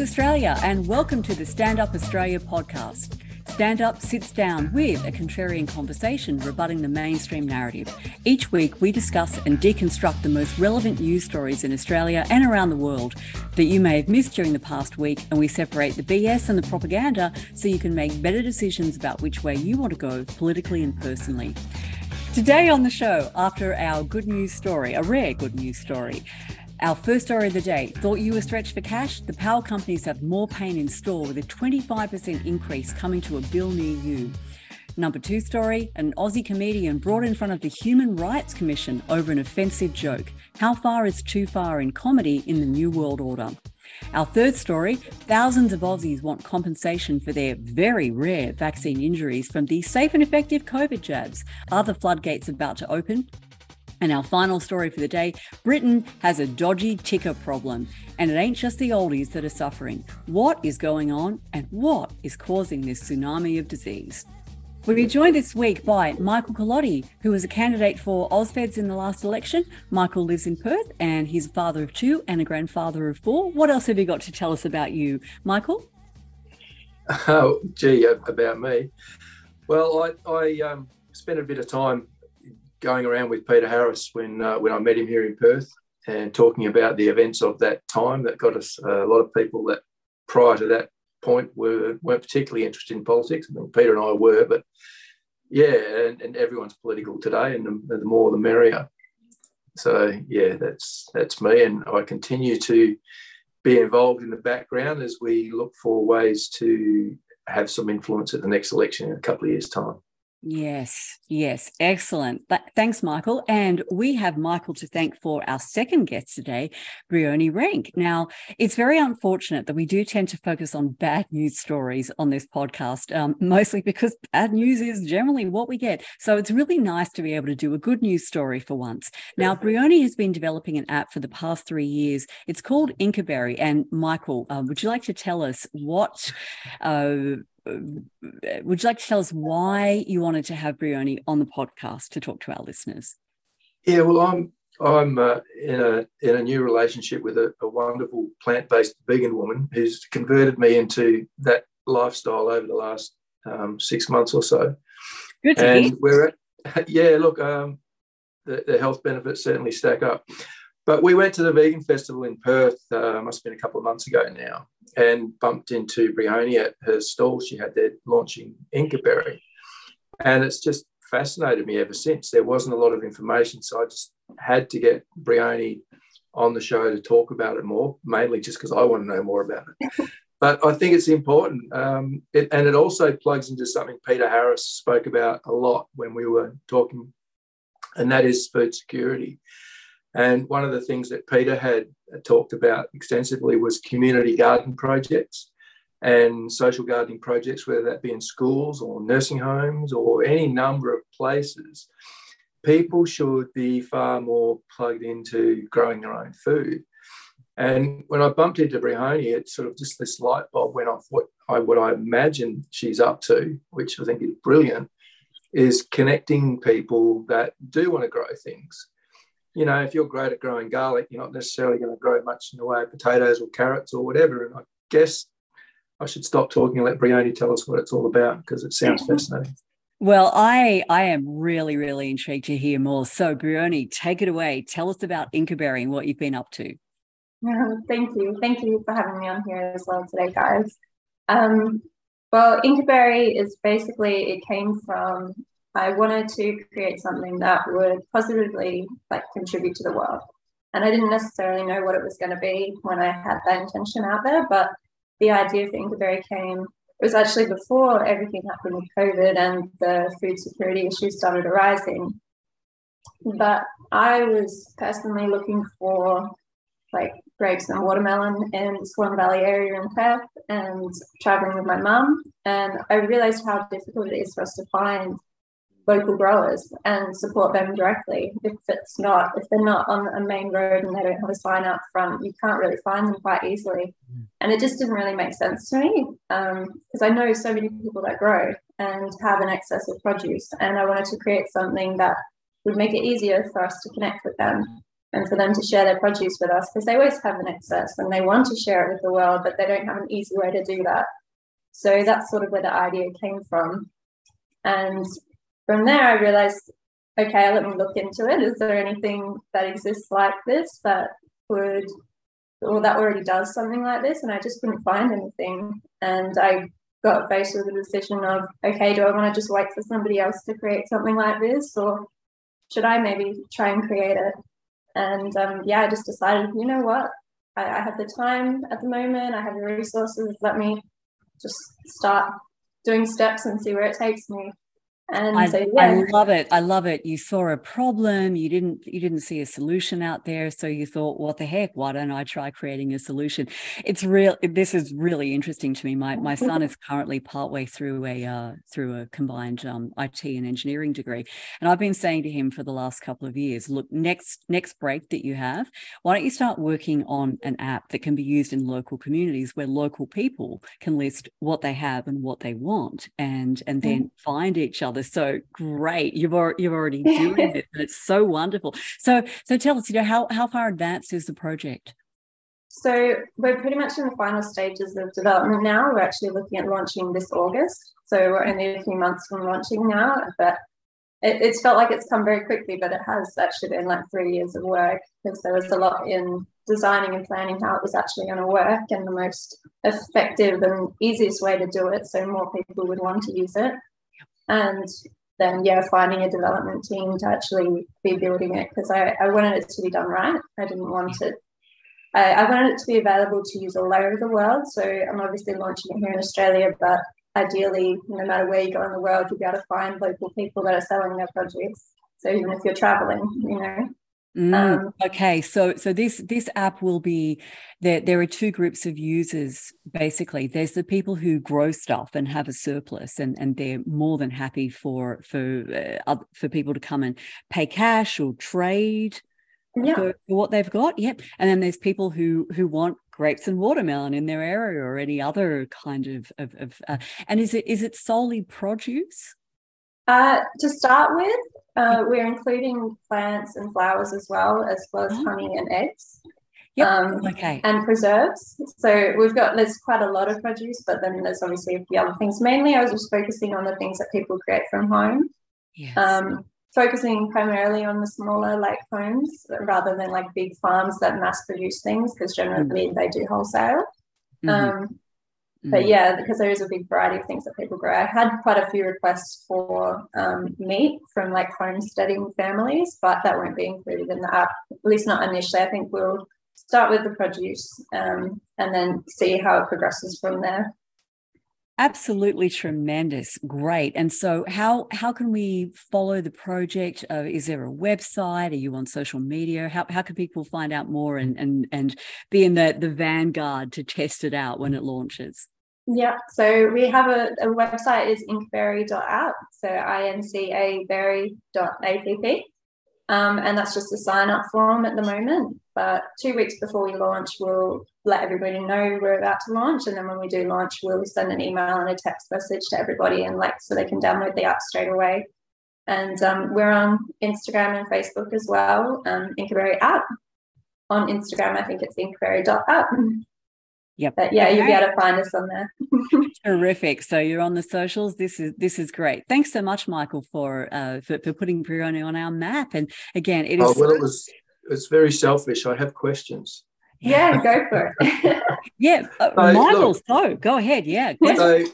Australia, and welcome to the Stand Up Australia podcast. Stand Up sits down with a contrarian conversation rebutting the mainstream narrative. Each week, we discuss and deconstruct the most relevant news stories in Australia and around the world that you may have missed during the past week, and we separate the BS and the propaganda so you can make better decisions about which way you want to go politically and personally. Today on the show, after our good news story, a rare good news story, our first story of the day thought you were stretched for cash? The power companies have more pain in store with a 25% increase coming to a bill near you. Number two story an Aussie comedian brought in front of the Human Rights Commission over an offensive joke. How far is too far in comedy in the New World Order? Our third story thousands of Aussies want compensation for their very rare vaccine injuries from the safe and effective COVID jabs. Are the floodgates about to open? And our final story for the day Britain has a dodgy ticker problem, and it ain't just the oldies that are suffering. What is going on, and what is causing this tsunami of disease? We're joined this week by Michael Calautti, who was a candidate for Ausfeds in the last election. Michael lives in Perth and he's a father of two and a grandfather of four. What else have you got to tell us about you, Michael? Oh, gee, about me. Well, I, I um, spent a bit of time going around with Peter Harris when uh, when I met him here in Perth and talking about the events of that time that got us uh, a lot of people that prior to that point were weren't particularly interested in politics. I mean, Peter and I were, but yeah, and, and everyone's political today, and the, the, more the merrier. So yeah, that's that's me, and I continue to be involved in the background as we look for ways to have some influence at the next election in a couple of years' time. Yes, yes, excellent. Thanks, Michael. And we have Michael to thank for our second guest today, Brehoni Renk. Now, it's very unfortunate that we do tend to focus on bad news stories on this podcast, um, mostly because bad news is generally what we get. So it's really nice to be able to do a good news story for once. Now, Brehoni has been developing an app for the past three years. It's called Incaberry. And Michael, uh, would you like to tell us what? Uh, would you like to tell us why you wanted to have Brehoni on the podcast to talk to our listeners? Yeah, well, I'm I'm uh, in a in a new relationship with a, a wonderful plant based vegan woman who's converted me into that lifestyle over the last um, six months or so. Good to and hear. we're at, yeah, look, um, the, the health benefits certainly stack up. But we went to the vegan festival in Perth, uh, must have been a couple of months ago now, and bumped into Brehoni at her stall. She had their launching Incaberry. And it's just fascinated me ever since. There wasn't a lot of information, so I just had to get Brehoni on the show to talk about it more, mainly just because I want to know more about it. but I think it's important. Um, it, and it also plugs into something Peter Harris spoke about a lot when we were talking, and that is food security. And one of the things that Peter had talked about extensively was community garden projects and social gardening projects, whether that be in schools or nursing homes or any number of places. People should be far more plugged into growing their own food. And when I bumped into Brehoni, it sort of just this light bulb went off. What I what I imagine she's up to, which I think is brilliant, is connecting people that do want to grow things you know, if you're great at growing garlic, you're not necessarily going to grow much in the way of potatoes or carrots or whatever. And I guess I should stop talking and let Brehoni tell us what it's all about because it sounds fascinating. Well, I I am really really intrigued to hear more. So, Brehoni, take it away. Tell us about Incaberry and what you've been up to. thank you, thank you for having me on here as well today, guys. Um, well, Incaberry is basically it came from I wanted to create something that would positively like contribute to the world. And I didn't necessarily know what it was going to be when I had that intention out there, but the idea for Incaberry came it was actually before everything happened with COVID and the food security issues started arising. But I was personally looking for like grapes and watermelon in the Swan Valley area in Perth and traveling with my mum. And I realized how difficult it is for us to find local growers and support them directly. If it's not, if they're not on a main road and they don't have a sign out front, you can't really find them quite easily. Mm. And it just didn't really make sense to me because um, I know so many people that grow and have an excess of produce, and I wanted to create something that would make it easier for us to connect with them and for them to share their produce with us because they always have an excess and they want to share it with the world, but they don't have an easy way to do that. So that's sort of where the idea came from. And from there, I realized, okay, let me look into it. Is there anything that exists like this that would, or that already does something like this? And I just couldn't find anything. And I got faced with the decision of, okay, do I want to just wait for somebody else to create something like this, or should I maybe try and create it? And um, yeah, I just decided, you know what, I, I have the time at the moment, I have the resources. Let me just start doing steps and see where it takes me. And I, so, yeah. I love it. I love it. You saw a problem. You didn't. You didn't see a solution out there, so you thought, "What the heck? Why don't I try creating a solution?" It's real. This is really interesting to me. My my son is currently partway through a uh, through a combined um, IT and engineering degree, and I've been saying to him for the last couple of years, "Look, next next break that you have, why don't you start working on an app that can be used in local communities where local people can list what they have and what they want, and and then mm. find each other." So great. You've already, you're already doing it, and it's so wonderful. So so tell us, you know, how how far advanced is the project? So we're pretty much in the final stages of development now. We're actually looking at launching this August. So we're only a few months from launching now, but it, it's felt like it's come very quickly, but it has actually been like three years of work because there was a lot in designing and planning how it was actually going to work and the most effective and easiest way to do it so more people would want to use it and then yeah finding a development team to actually be building it because I, I wanted it to be done right. I didn't want it I, I wanted it to be available to use all over the world. So i'm obviously launching it here in australia but ideally no matter where you go in the world you'll be able to find local people that are selling their produce. So even if you're traveling you know Mm, um, okay, so so this this app will be there. There are two groups of users basically. There's the people who grow stuff and have a surplus, and and they're more than happy for for uh, for people to come and pay cash or trade yeah. for, for what they've got. Yep, and then there's people who who want grapes and watermelon in their area or any other kind of of, of uh, and is it is it solely produce? Uh, to start with, uh, we're including plants and flowers as well, as well as oh. honey and eggs. Yep. Um, okay. And preserves. So we've got there's quite a lot of produce, but then there's obviously the other things. Mainly, I was just focusing on the things that people create from home. Yes. Um, focusing primarily on the smaller like homes rather than like big farms that mass produce things because generally mm. they do wholesale. Mm-hmm. Um, but mm. yeah, because there is a big variety of things that people grow. I had quite a few requests for um, meat from like homesteading families, but that won't be included in the app, at least not initially. I think we'll start with the produce um, and then see how it progresses from there. Absolutely tremendous, great. And so, how how can we follow the project? Uh, is there a website? Are you on social media? How how can people find out more and and and be in the the vanguard to test it out when it launches? Yeah, so we have a, a website is incaberry.app, so I-N-C-A berry.app. Um, and that's just a sign up form at the moment. But two weeks before we launch, we'll let everybody know we're about to launch. And then when we do launch, we'll send an email and a text message to everybody and like so they can download the app straight away. And um, we're on Instagram and Facebook as well, um, Incaberry app. On Instagram, I think it's incaberry.app. Yep. But yeah, okay. you'll be able to find us on there. Terrific. So you're on the socials. This is this is great. Thanks so much, Michael, for uh, for, for putting Brehoni on our map. And again, it is. Oh, well, it was it's very selfish. I have questions. Yeah, go for it. yeah, uh, so, Michael. Look, so go ahead. Yeah. So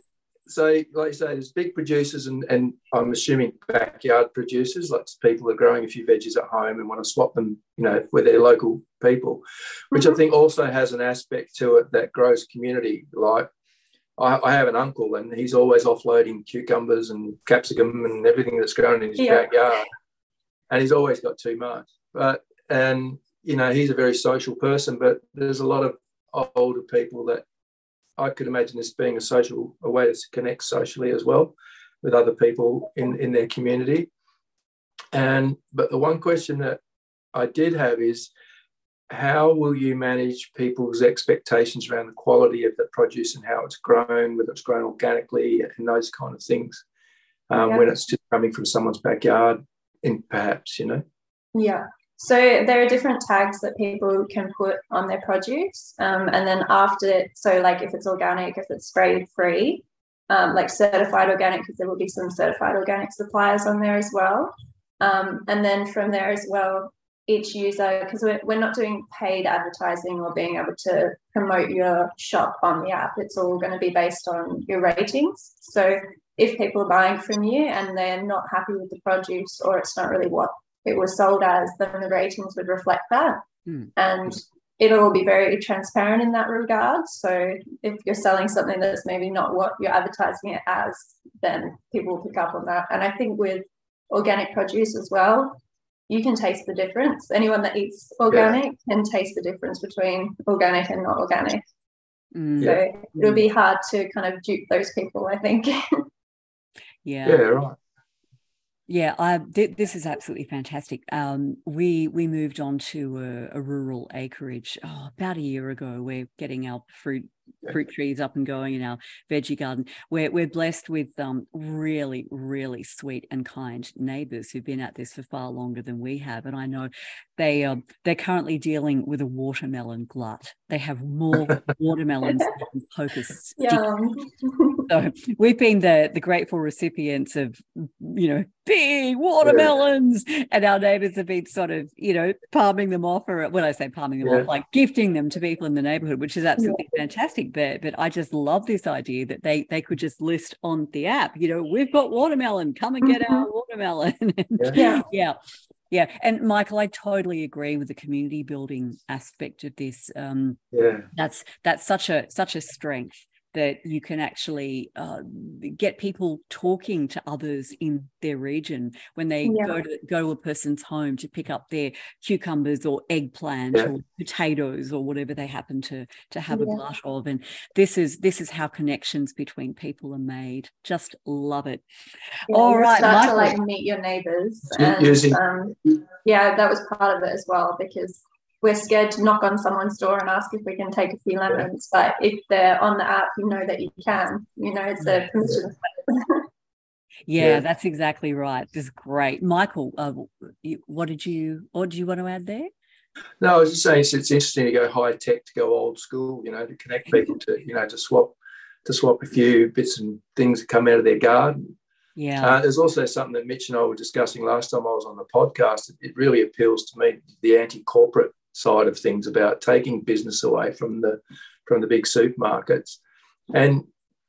so like you say, there's big producers and, and I'm assuming backyard producers, like people are growing a few veggies at home and want to swap them, you know, with their local people, which mm-hmm. I think also has an aspect to it that grows community. Like I, I, have an uncle and he's always offloading cucumbers and capsicum and everything that's grown in his yeah. backyard. And he's always got too much. But and you know, he's a very social person, but there's a lot of older people that I could imagine this being a social a way to connect socially as well with other people in, in their community. And but the one question that I did have is how will you manage people's expectations around the quality of the produce and how it's grown, whether it's grown organically and those kind of things, um, yeah. when it's just coming from someone's backyard, in perhaps, you know? Yeah. So there are different tags that people can put on their produce, um, and then after, so like if it's organic, if it's spray free, um, like certified organic, because there will be some certified organic suppliers on there as well. Um, and then from there as well, each user, because we're, we're not doing paid advertising or being able to promote your shop on the app, it's all going to be based on your ratings. So if people are buying from you and they're not happy with the produce or it's not really what it was sold as, then the ratings would reflect that. Mm. And it'll be very transparent in that regard. So if you're selling something that's maybe not what you're advertising it as, then people will pick up on that. And I think with organic produce as well, you can taste the difference. Anyone that eats organic yeah. can taste the difference between organic and not organic. Mm. So yeah. it'll be hard to kind of dupe those people, I think. yeah. Yeah, right. Yeah, I, th- this is absolutely fantastic. Um, we we moved on to a, a, rural acreage oh, about a year ago. We're getting our fruit fruit trees up and going in our veggie garden. We're, we're blessed with um, really, really sweet and kind neighbours who've been at this for far longer than we have. And I know they um, they're currently dealing with a watermelon glut. They have more watermelons than poker Yeah. so we've been the the grateful recipients of you know big watermelons, yeah. and our neighbours have been sort of you know palming them off, or when I say palming them yeah. off, like gifting them to people in the neighbourhood, which is absolutely fantastic. But but I just love this idea that they they could just list on the app, you know, we've got watermelon, come and get mm-hmm. our watermelon. yeah. yeah. Yeah, and Michael, I totally agree with the community building aspect of this. Um, yeah, that's that's such a such a strength that you can actually uh, get people talking to others in their region when they yeah. go to go to a person's home to pick up their cucumbers or eggplant yeah. or potatoes or whatever they happen to to have yeah. a glut of and this is this is how connections between people are made just love it all right start Michael. to like meet your neighbors and, um, yeah that was part of it as well because we're scared to knock on someone's door and ask if we can take a few lemons. Yeah. But if they're on the app, you know that you can. You know, it's a permission. yeah, yeah, that's exactly right. This is great, Michael. Uh, what did you, or do you want to add there? No, I was just saying it's, it's interesting to go high tech, to go old school. You know, to connect people to, you know, to swap, to swap a few bits and things that come out of their garden. Yeah. Uh, there's also something that Mitch and I were discussing last time I was on the podcast. It really appeals to me the anti-corporate side of things about taking business away from the from the big supermarkets. And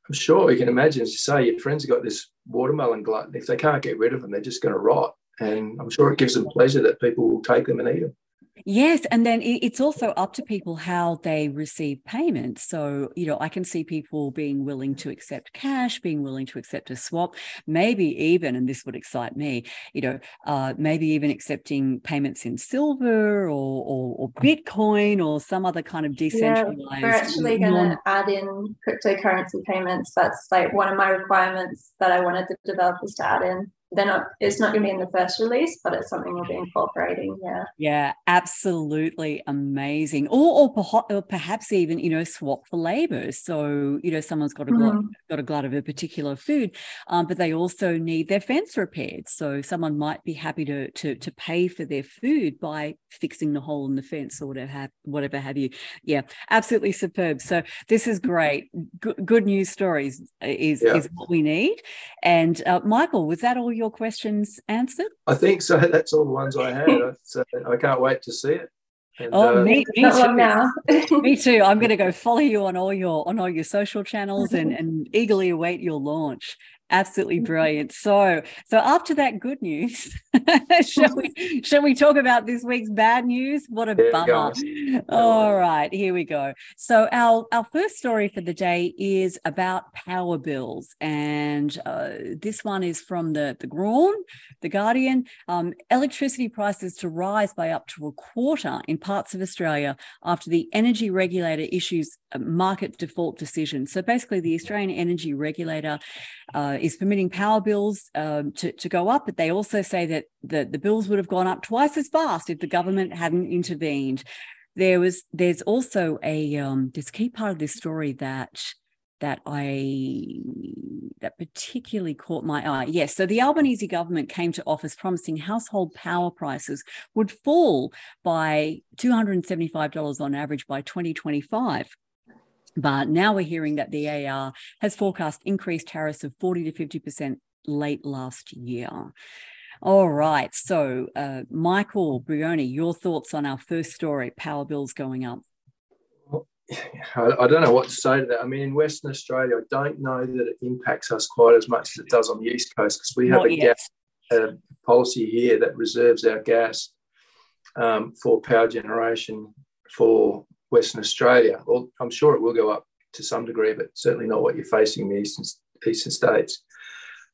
I'm sure you can imagine, as you say, your friends have got this watermelon glut. If they can't get rid of them, they're just going to rot. And I'm sure it gives them pleasure that people will take them and eat them. Yes, and then it's also up to people how they receive payment. So, you know, I can see people being willing to accept cash, being willing to accept a swap, maybe even, and this would excite me, you know, uh, maybe even accepting payments in silver or, or, or Bitcoin or some other kind of decentralized. Yeah, we're actually going to add in cryptocurrency payments. That's like one of my requirements that I wanted the developers to add in they're not it's not going to be in the first release but it's something we'll be incorporating yeah. Yeah absolutely amazing. Or or, or perhaps even you know swap for labor so you know someone's got a glut, mm. got a glut of a particular food um, but they also need their fence repaired. So someone might be happy to to to pay for their food by fixing the hole in the fence or whatever have, whatever have you. Yeah absolutely superb. So this is great. G- good news stories is yeah. is what we need. And uh, michael was that all your your questions answered? I think so. That's all the ones I had. Uh, I can't wait to see it. And, oh, uh, me, me too. Now. me too. I'm going to go follow you on all your on all your social channels and and eagerly await your launch. Absolutely brilliant. So, so after that good news, shall we shall we talk about this week's bad news? What a bummer. All right, here we go. So our our first story for the day is about power bills, and uh, this one is from the the Grawn, the Guardian. Um, electricity prices to rise by up to a quarter in parts of Australia after the energy regulator issues a market default decision. So basically, the Australian Energy Regulator. Uh, uh, is permitting power bills um, to, to go up, but they also say that the, the bills would have gone up twice as fast if the government hadn't intervened. There was there's also a um, this key part of this story that that I that particularly caught my eye. Yes, so the Albanese government came to office promising household power prices would fall by $275 on average by 2025. But now we're hearing that the AR has forecast increased tariffs of 40 to 50% late last year. All right. So, uh, Michael Brehoni, your thoughts on our first story power bills going up? I, don't know what to say to that. I mean, in Western Australia, I don't know that it impacts us quite as much as it does on the East Coast because we have Not a yet. gas uh, policy here that reserves our gas um, for power generation for Western Australia. Well, I'm sure it will go up to some degree, but certainly not what you're facing in the eastern, eastern states.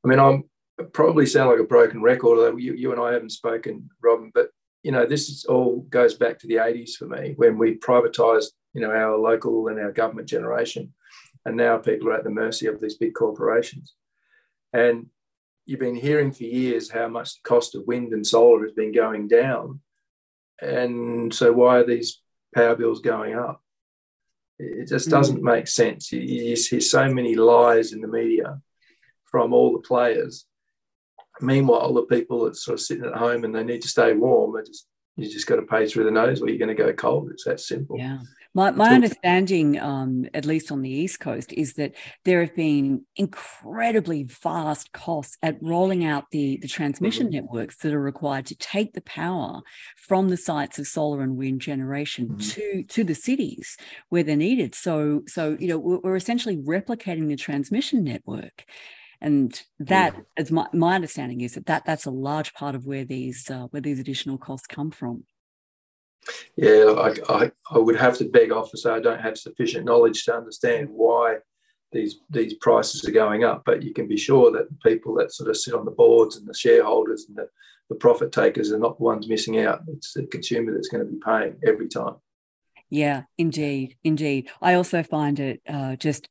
I mean, I'm probably sound like a broken record, although you, you and I haven't spoken, Robyn, but you know, this is all goes back to the 80s for me when we privatized, you know, our local and our government generation. And now people are at the mercy of these big corporations. And you've been hearing for years how much the cost of wind and solar has been going down. And so why are these power bills going up? It just doesn't hmm. make sense. You, you hear so many lies in the media from all the players Meanwhile, the people that sort of sitting at home and they need to stay warm are just you just got to pay through the nose or you're going to go cold. It's that simple. Yeah. My, my understanding, um, at least on the East Coast, is that there have been incredibly vast costs at rolling out the, the transmission mm-hmm. networks that are required to take the power from the sites of solar and wind generation mm-hmm. to, to the cities where they're needed. So, so you know, we're, we're essentially replicating the transmission network and that mm. as my, my understanding is that, that that's a large part of where these uh, where these additional costs come from yeah I, I, I would have to beg off and say i don't have sufficient knowledge to understand why these these prices are going up but you can be sure that the people that sort of sit on the boards and the shareholders and the, the profit takers are not the ones missing out it's the consumer that's going to be paying every time yeah, indeed, indeed. I also find it uh, just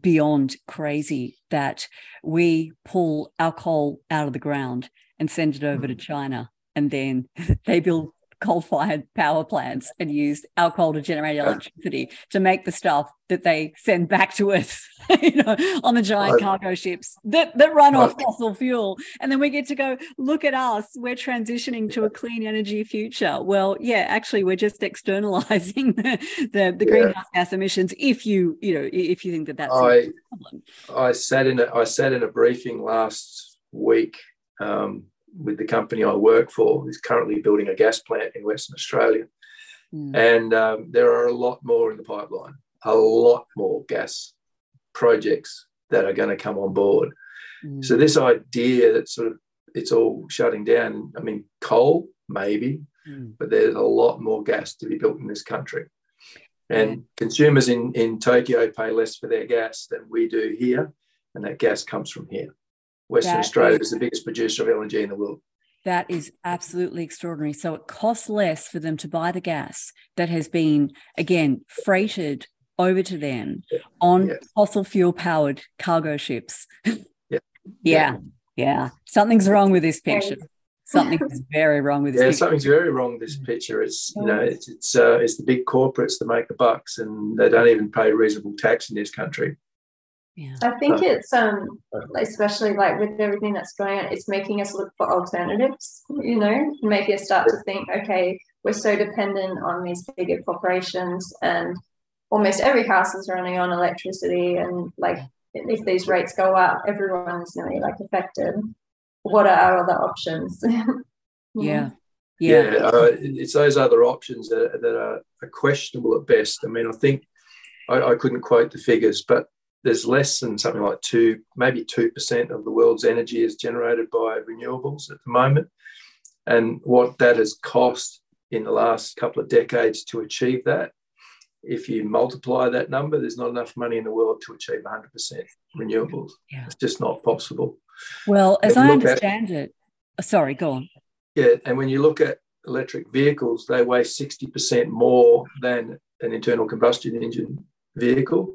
beyond crazy that we pull our coal out of the ground and send it over to mm. China and then they build coal-fired power plants and use alcohol to generate electricity to make the stuff that they send back to us, you know, on the giant cargo ships that, that run off fossil fuel. And then we get to go, look at us, we're transitioning to a clean energy future. Well, yeah, actually, we're just externalizing the, the, the yeah. greenhouse gas emissions if you, you know, if you think that that's I, a problem. I sat in a, I sat in a briefing last week um, with the company I work for, who's currently building a gas plant in Western Australia. Mm. And um, there are a lot more in the pipeline, a lot more gas projects that are going to come on board. Mm. So this idea that sort of it's all shutting down, I mean, coal, maybe, mm. but there's a lot more gas to be built in this country. And yeah. consumers in, in Tokyo pay less for their gas than we do here. And that gas comes from here. Western that Australia is, is the biggest producer of LNG in the world. That is absolutely extraordinary. So it costs less for them to buy the gas that has been, again, freighted over to them yeah. on yes. fossil fuel powered cargo ships. Yeah. yeah. Yeah. Something's wrong with this picture. Something is very wrong with this. Yeah, picture. something's very wrong with this picture. It's you know, it's it's uh, it's the big corporates that make the bucks, and they don't even pay reasonable tax in this country. Yeah. I think it's um especially like with everything that's going on, it's making us look for alternatives, you know, making us start to think, okay, we're so dependent on these bigger corporations and almost every house is running on electricity and like if these rates go up, everyone's really like affected. What are our other options? yeah. Yeah, yeah uh, it's those other options that, that are, are, questionable at best. I mean, I think I, I couldn't quote the figures, but there's less than something like two, maybe 2% of the world's energy is generated by renewables at the moment. And what that has cost in the last couple of decades to achieve that, if you multiply that number, there's not enough money in the world to achieve 100% renewables. Yeah. It's just not possible. Well, as I understand at, it, uh, sorry, go on. Yeah, and when you look at electric vehicles, they weigh 60% more than an internal combustion engine vehicle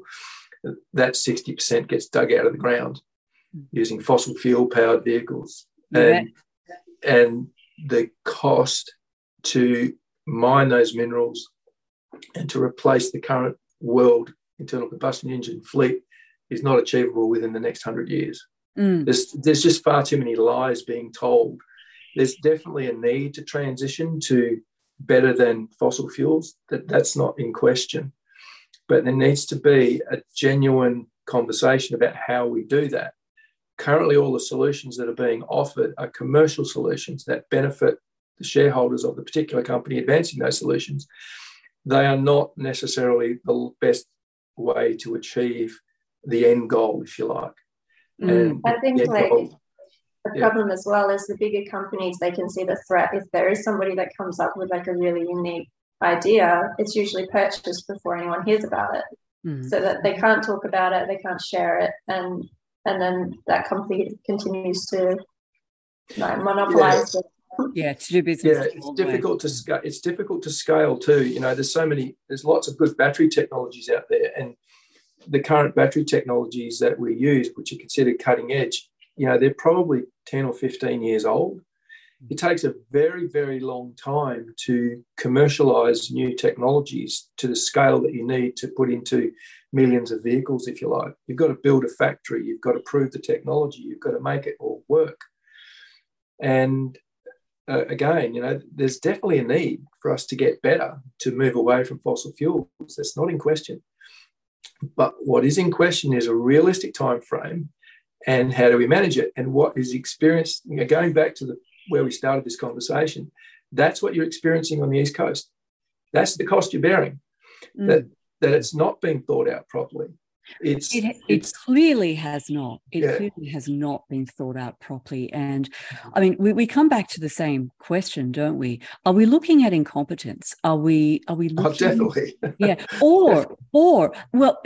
that 60% gets dug out of the ground using fossil fuel powered vehicles. And, and the cost to mine those minerals and to replace the current world internal combustion engine fleet is not achievable within the next hundred years. Mm. There's there's just far too many lies being told. There's definitely a need to transition to better than fossil fuels. That that's not in question, but there needs to be a genuine conversation about how we do that. Currently, all the solutions that are being offered are commercial solutions that benefit the shareholders of the particular company advancing those solutions. They are not necessarily the best way to achieve the end goal, if you like. Mm. I think like goal, the yeah. problem as well is the bigger companies they can see the threat. If there is somebody that comes up with like a really unique idea, it's usually purchased before anyone hears about it. Mm. So that they can't talk about it, they can't share it, and and then that company continues to like monopolize Yeah. it. Yeah, to do business. yeah it's old way. difficult to scale it's difficult to scale too you know there's so many there's lots of good battery technologies out there and the current battery technologies that we use which are considered cutting edge you know they're probably 10 or 15 years old it takes a very very long time to commercialize new technologies to the scale that you need to put into millions of vehicles if you like you've got to build a factory you've got to prove the technology you've got to make it all work and uh, again, you know, there's definitely a need for us to get better to move away from fossil fuels. That's not in question. But what is in question is a realistic time frame and how do we manage it? And what is experienced, you know, going back to the where we started this conversation, that's what you're experiencing on the East Coast. That's the cost you're bearing. Mm. That that it's not being thought out properly. It's It, it it's clearly has not. It Yeah. clearly has not been thought out properly. And I mean, we, we come back to the same question, don't we? Are we looking at incompetence? Are we are we oh, looking? oh, definitely yeah or or well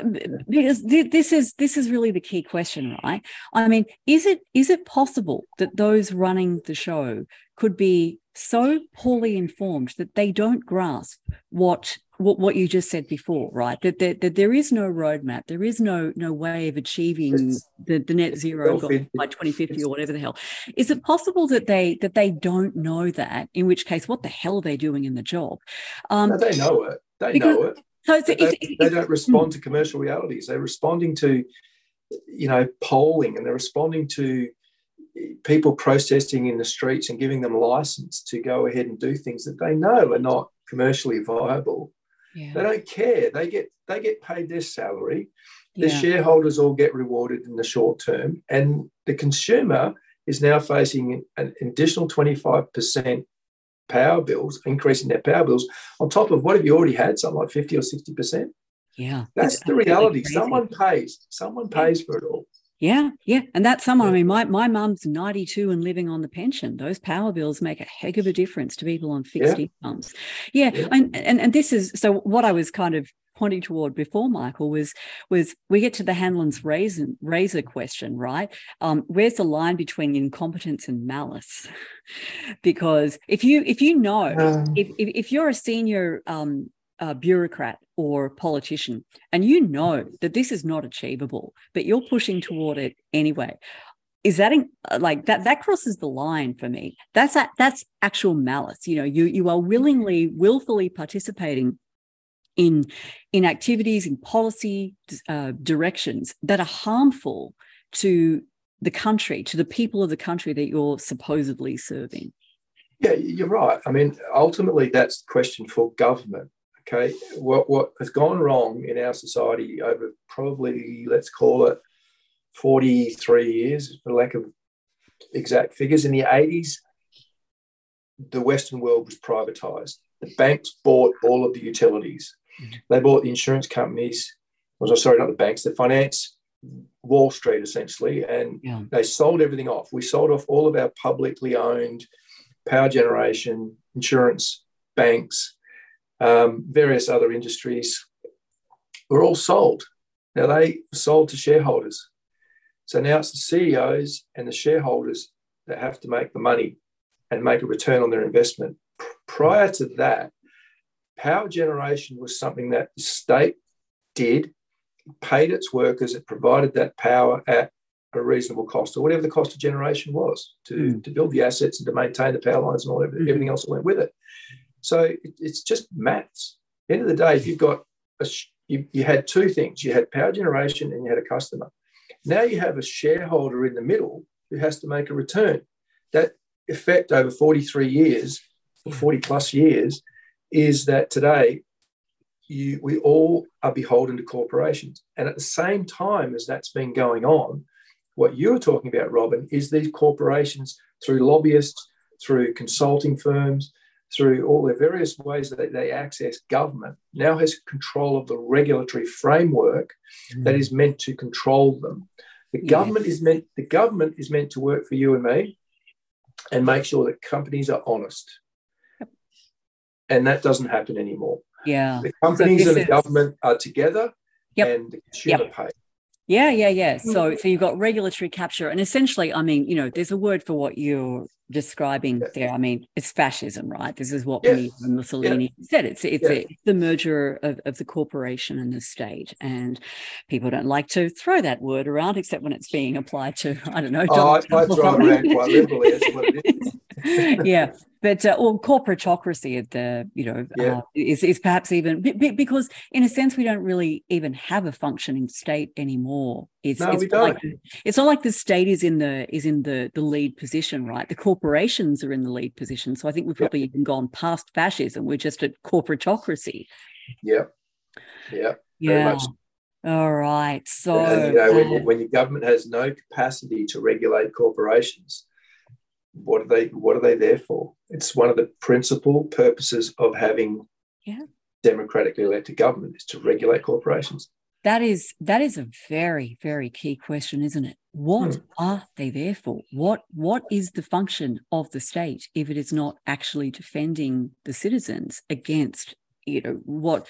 because thi- this is this is really the key question right i mean is it is it possible that those running the show could be so poorly informed that they don't grasp what what, what you just said before right that, that that there is no roadmap there is no no way of achieving It's- the, the net zero goal by 2050 or whatever the hell is it possible that they that they don't know that in which case what the hell are they doing in the job um no, they know it. They because- know it. so it's, But it's, they, it's- they don't respond to commercial realities. They're responding to, you know, polling, and they're responding to people protesting in the streets and giving them license to go ahead and do things that they know are not commercially viable. Yeah. They don't care. They get they get paid their salary. The Yeah. shareholders all get rewarded in the short term, and the consumer is now facing an additional twenty five percent power bills, increasing their power bills on top of what have you already had, something like fifty or sixty percent. Yeah, That's the reality. crazy. Someone pays. Someone pays for it all. Yeah, yeah, and that's someone. I mean, my my mum's ninety two and living on the pension. Those power bills make a heck of a difference to people on fixed Yeah. incomes. Yeah, Yeah. And, and and this is so. What I was kind of pointing toward before, Michael, was was we get to the Hanlon's razor razor question, right? Um, where's the line between incompetence and malice? because if you if you know if, if, if you're a senior um, uh, bureaucrat or politician and you know that this is not achievable, but you're pushing toward it anyway, is that in, uh, like that that crosses the line for me that's that that's actual malice you know you you are willingly willfully participating in in activities in policy uh, directions that are harmful to the country to the people of the country that you're supposedly serving Yeah, you're right. I mean, ultimately, that's the question for government. Okay, what what has gone wrong in our society over probably let's call it forty three years, for lack of exact figures. In the eighties, the Western world was privatized. The banks bought all of the utilities. Mhm. They bought the insurance companies. Was sorry, not the banks, the finance, Wall Street essentially, and yeah they sold everything off. We sold off all of our publicly owned power generation, insurance, banks, um, various other industries were all sold. Now they sold to shareholders. So now it's the CEOs and the shareholders that have to make the money and make a return on their investment. Prior to that, power generation was something that the state did, paid its workers, it provided that power at a reasonable cost, or whatever the cost of generation was to, Mm. to build the assets and to maintain the power lines and all everything, Mhm. everything else that went with it. So it, it's just maths. End of the day, if you've got a you, you had two things you had power generation and you had a customer. Now you have a shareholder in the middle who has to make a return. That effect over 43 years or 40 plus years is that today you, we all are beholden to corporations. And at the same time as that's been going on, what you're talking about, Robyn, is these corporations through lobbyists, through consulting firms, through all the various ways that they access government, now has control of the regulatory framework mm. that is meant to control them. The yes. government is meant the government is meant to work for you and me and make sure that companies are honest. And that doesn't happen anymore. Yeah. The companies so and the is... government are together yep. and the consumer yep. pays. Yeah, yeah, yeah. So, mm-hmm. so you've got regulatory capture, and essentially, I mean, you know, there's a word for what you're describing there. I mean, it's fascism, right? This is what yeah. Mussolini said. It's it's, a, the merger of, of the corporation and the state, and people don't like to throw that word around, except when it's being applied to, I don't know. Oh, I, I throw it around quite liberally. That's what it is. yeah, but uh, or corporatocracy at the you know yeah. uh, is is perhaps even because in a sense we don't really even have a functioning state anymore. It's, no, it's we don't. Like, it's not like the state is in the is in the the lead position, right? The corporations are in the lead position. So I think we've probably yeah. even gone past fascism. We're just at corporatocracy. Yeah, yeah, yeah. All right. So and, you know, when, uh, when your government has no capacity to regulate corporations, what are they what are they there for it's one of the principal purposes of having yeah. democratically elected government is to regulate corporations that is that is a very very key question isn't it what hmm. are they there for what what is the function of the state if it is not actually defending the citizens against you know what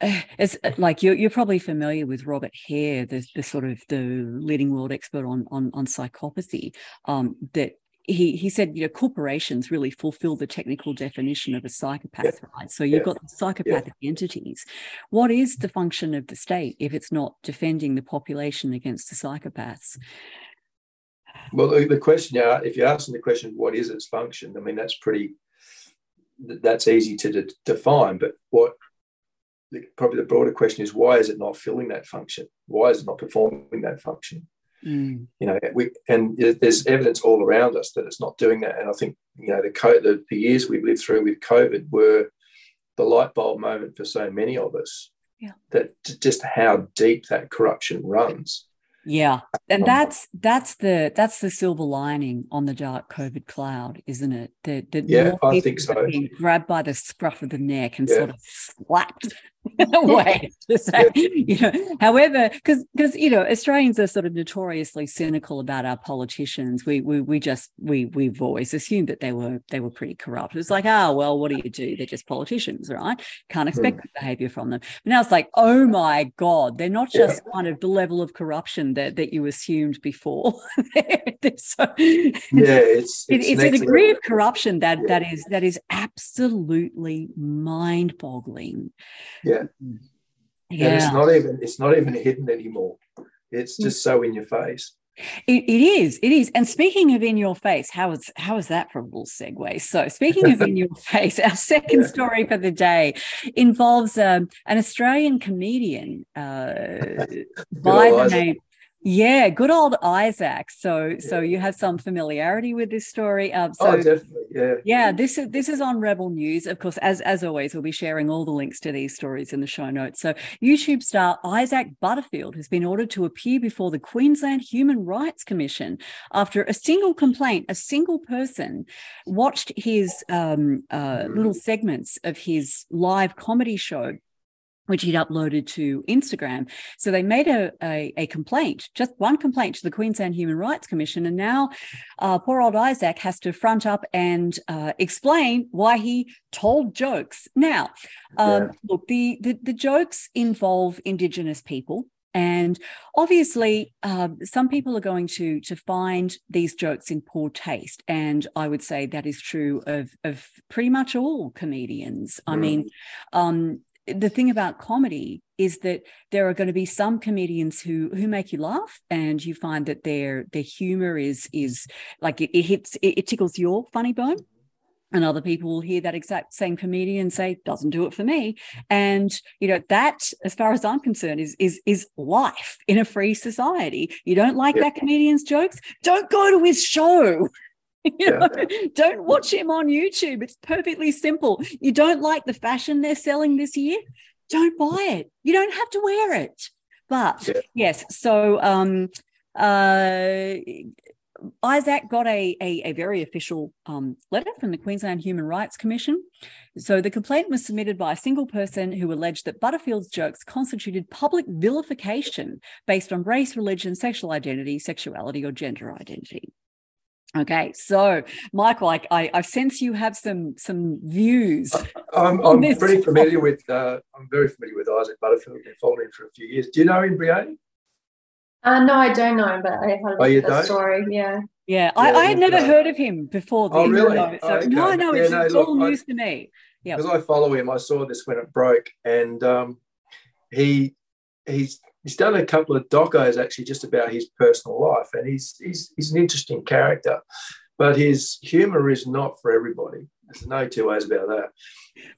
it's like you're, you're probably familiar with Robert Hare, the, the sort of the leading world expert on on, on psychopathy. Um, that he he said, you know, corporations really fulfill the technical definition of a psychopath, yeah. right? So you've yeah. got psychopathic yeah. entities. What is the function of the state if it's not defending the population against the psychopaths? Well, the, the question, yeah, if you're asking the question, what is its function? I mean, that's pretty, that's easy to de- define. But what probably the broader question is, why is it not filling that function? Why is it not performing that function? Mm. You know, we and there's evidence all around us that it's not doing that. And I think you know the the, the years we've lived through with COVID were the light bulb moment for so many of us. Yeah. That just how deep that corruption runs. Yeah, and um, that's that's the that's the silver lining on the dark COVID cloud, isn't it? That, that yeah, I think so. Being grabbed by the scruff of the neck and yeah. sort of slapped way to say, you know, however, because because you know, Australians are sort of notoriously cynical about our politicians. We we we just we we've always assumed that they were they were pretty corrupt. It's like, oh well, what do you do? They're just politicians, right? Can't expect mm. good behavior from them. But now it's like, oh my God, they're not just yeah. kind of the level of corruption that that you assumed before. so, yeah, it's it's, it's a degree level. of corruption that yeah. that is that is absolutely mind-boggling. Yeah. Yeah. And it's not even it's not even hidden anymore. It's just so in your face. It, it is, it is. And speaking of in your face, how is how is that for a little segue? So, speaking of in your face, our second yeah. story for the day involves um, an Australian comedian uh, by the name yeah, good old Isaac. So, yeah. so you have some familiarity with this story. Um, so, oh, definitely. Yeah. Yeah. This is this is on Rebel News. Of course, as as always, we'll be sharing all the links to these stories in the show notes. So, YouTube star Isaac Butterfield has been ordered to appear before the Queensland Human Rights Commission after a single complaint, a single person watched his um, uh, little segments of his live comedy show which he'd uploaded to Instagram. So they made a, a, a, complaint, just one complaint to the Queensland Human Rights Commission. And now uh, poor old Isaac has to front up and uh, explain why he told jokes. Now, um, yeah. look, the, the, the jokes involve Indigenous people. And obviously, uh, some people are going to to find these jokes in poor taste, and I would say that is true of of pretty much all comedians. Mm. I mean, um, the thing about comedy is that there are going to be some comedians who who make you laugh and you find that their their humor is is like it, it hits it, it, tickles your funny bone. And other people will hear that exact same comedian say doesn't do it for me. And you know that as far as i'm concerned is is is life in a free society. You don't like yeah. that comedian's jokes? Don't go to his show you know yeah. don't watch him on youtube it's perfectly simple you don't like the fashion they're selling this year don't buy it you don't have to wear it but yeah. yes so um uh Isaac got a, a, a very official um, letter from the Queensland Human Rights Commission. So the complaint was submitted by a single person who alleged that Butterfield's jokes constituted public vilification based on race, religion, sexual identity, sexuality, or gender identity. Okay, so Michael, I, I, I sense you have some some views. I'm, I'm pretty familiar with. Uh, I'm very familiar with Isaac Butterfield. I've been following him for a few years. Do you know him, Brehoni? Uh, no, I don't know, but I heard oh, the don't? story. Yeah. Yeah, I, I had never heard of him before. Oh, really? So, oh, okay. No, no, yeah, it's, no, it's look, all news I, to me. Yeah. Because I follow him, I saw this when it broke, and um, he he's he's done a couple of docos actually just about his personal life, and he's he's he's an interesting character, but his humour is not for everybody. There's no two ways about that.